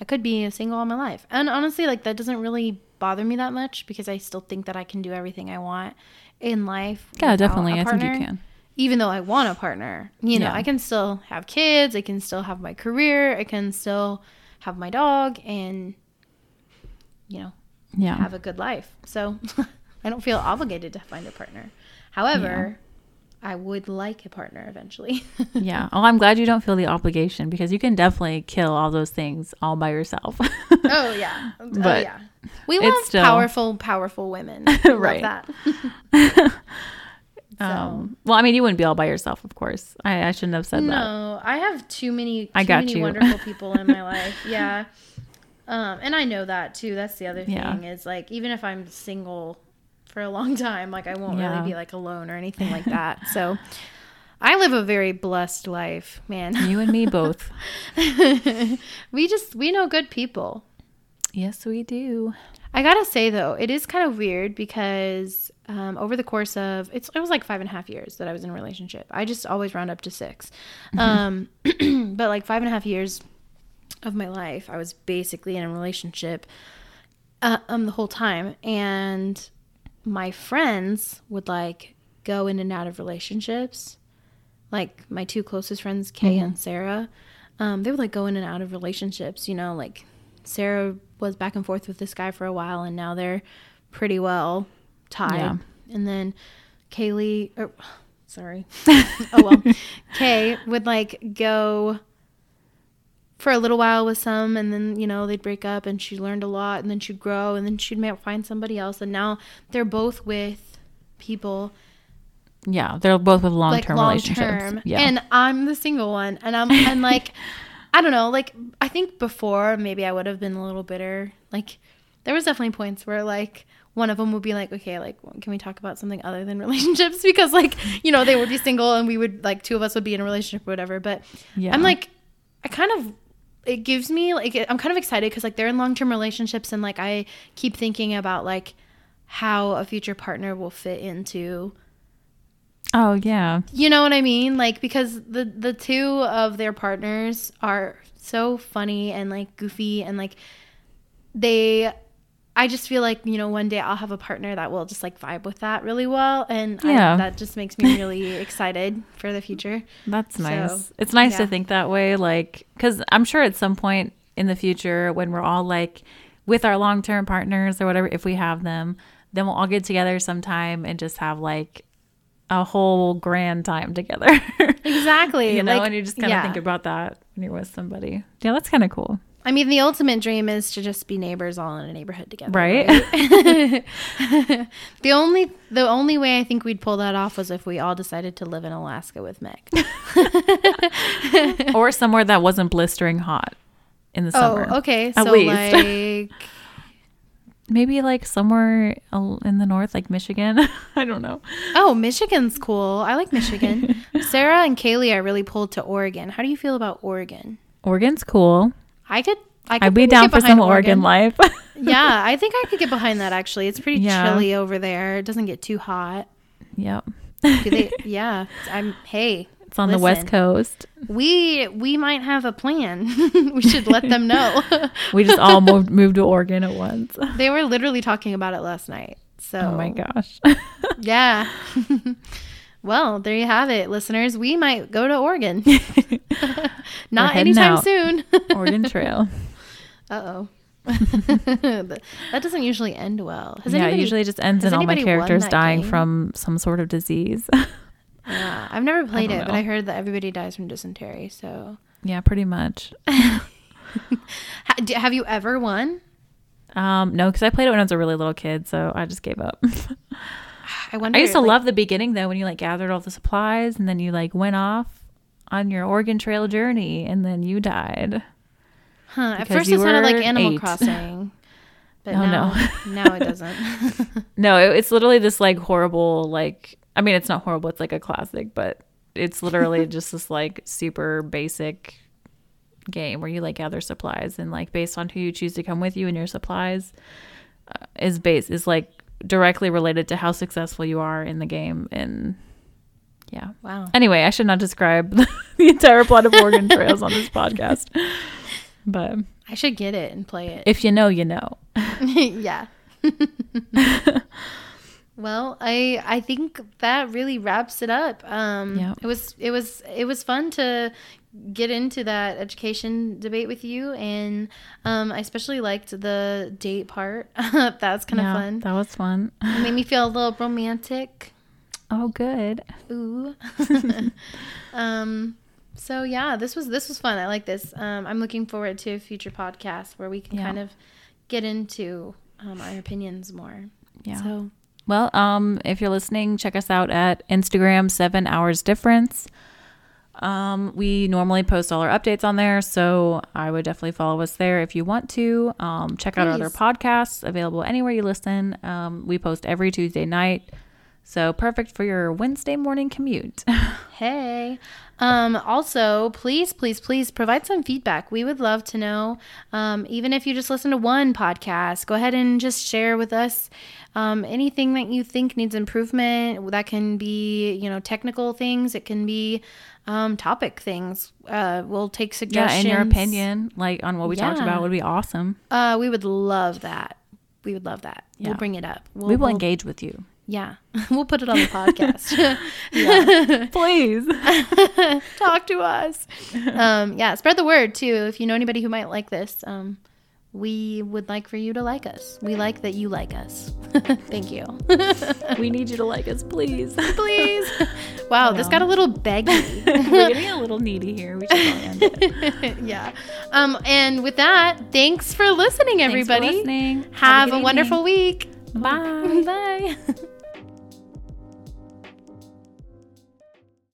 i could be single all my life and honestly like that doesn't really bother me that much because i still think that i can do everything i want in life Yeah, definitely. I think you can. even though I want a partner. You know, Yeah. I can still have kids, I can still have my career, I can still have my dog and you know, Yeah. have a good life. So I don't feel obligated to find a partner. However, I would like a partner eventually. yeah. Oh, I'm glad you don't feel the obligation because you can definitely kill all those things all by yourself. oh yeah. oh But yeah. We love still- powerful, powerful women. Right. that. So- um, well, I mean, you wouldn't be all by yourself, of course. I, I shouldn't have said that. No, I have too many. Too I got many you. wonderful people in my life. Yeah, um, and I know that too. That's the other thing Yeah. is like even if I'm single for a long time, like I won't Yeah. really be like alone or anything like that. So I live a very blessed life, man. You and me both. we just we know good people. yes, we do. I gotta say though, it is kind of weird because um, over the course of it's it was like five and a half years that I was in a relationship. I just always round up to six, um, but like five and a half years of my life, I was basically in a relationship uh, um the whole time, and my friends would like go in and out of relationships. Like my two closest friends, Kay and Sarah, um, they would like go in and out of relationships. You know, like Sarah was back and forth with this guy for a while, and now they're pretty well tied. Yeah. And then Kaylee, or, sorry, oh well, Kay would like go for a little while with some, and then you know they'd break up, and she learned a lot, and then she'd grow, and then she'd find somebody else, and now they're both with people Yeah, they're both with long like relationships. Yeah. and I'm the single one, and I'm and like I don't know, like I think before maybe I would have been a little bitter. Like there was definitely points where like one of them would be like, okay, like can we talk about something other than relationships? Because like you know they would be single and we would like two of us would be in a relationship or whatever. But yeah. I'm like, I kind of it gives me like I'm kind of excited because like they're in long term relationships and like I keep thinking about like how a future partner will fit into oh, yeah. you know what I mean? Like because the the two of their partners are so funny and like goofy and like they I just feel like, you know, one day I'll have a partner that will just like vibe with that really well and Yeah. I, that just makes me really excited for the future. That's So, nice. it's nice yeah. to think that way. Like, because I'm sure at some point in the future, when we're all like with our long term partners or whatever, if we have them, then we'll all get together sometime and just have like a whole grand time together. Exactly. you know, like, and you just kind of yeah. think about that when you're with somebody. Yeah, that's kind of cool. I mean, the ultimate dream is to just be neighbors all in a neighborhood together. Right. right? the only the only way I think we'd pull that off was if we all decided to live in Alaska with Meg. or somewhere that wasn't blistering hot in the oh, summer. Oh, okay. At so least. like Maybe like somewhere in the north, like Michigan. I don't know. Oh, Michigan's cool. I like Michigan. Sarah and Kaylee are really pulled to Oregon. How do you feel about Oregon? Oregon's cool. I could I could I'd be down for some Oregon life. yeah, I think I could get behind that actually. It's pretty Yeah. chilly over there. It doesn't get too hot. yep. Do they yeah. I'm hey. It's on the west coast. We we might have a plan. we should let them know. We just all moved moved to Oregon at once. they were literally talking about it last night. So Oh my gosh. Yeah. Well, there you have it, listeners. We might go to Oregon. Not anytime out. soon. Oregon Trail. Uh oh. that doesn't usually end well. Has yeah, it usually just ends in all my characters dying game? from some sort of disease. Yeah, I've never played it, but. I heard that everybody dies from dysentery. So, yeah, pretty much. have you ever won? Um, no, because I played it when I was a really little kid, so I just gave up. I wonder. I used to like- love the beginning though, when you like gathered all the supplies and then you like went off on your Oregon Trail journey and then you died. Huh, at first, it sounded like Animal eight. Crossing, but Oh, now, now it doesn't. No, it, it's literally this like horrible like I mean it's not horrible, it's like a classic, but it's literally just this like super basic game where you like gather supplies and like based on who you choose to come with you and your supplies uh, is base is like directly related to how successful you are in the game and yeah. wow. Anyway, I should not describe the entire plot of Oregon Trails on this podcast. But I should get it and play it. if you know, you know. yeah. well, I I think that really wraps it up. Um Yeah. it was it was it was fun to get into that education debate with you and um I especially liked the date part. that was kind of Yeah, fun. That was fun. It made me feel a little romantic. Oh, good. Ooh. um so yeah, this was this was fun. I like this. Um I'm looking forward to a future podcast where we can Yeah. kind of get into um, our opinions more. Yeah. So Well, um, if you're listening, check us out at Instagram, Seven Hours Difference. Um, we normally post all our updates on there, so I would definitely follow us there if you want to. Um, check out our other podcasts available anywhere you listen. Um, we post every Tuesday night, so perfect for your Wednesday morning commute. Hey. Um, also, please, please, please provide some feedback. We would love to know. Um, even if you just listen to one podcast, go ahead and just share with us um, anything that you think needs improvement. That can be, you know, technical things. It can be um, topic things. Uh, we'll take suggestions. yeah, in your opinion, like on what we talked about, would be awesome. Uh, we would love that. We would love that. Yeah. We'll bring it up. We'll, we will we'll- engage with you, Yeah, we'll put it on the podcast. please. talk to us. Um, yeah, spread the word too. If you know anybody who might like this, um, we would like for you to like us. We like that you like us. Thank you. we need you to like us, please. Please. Wow, this got a little beggy. We're getting a little needy here. We should end it. yeah. Um, and with that, thanks for listening, Thanks for everybody. listening. Have, a a wonderful week. Bye. Bye.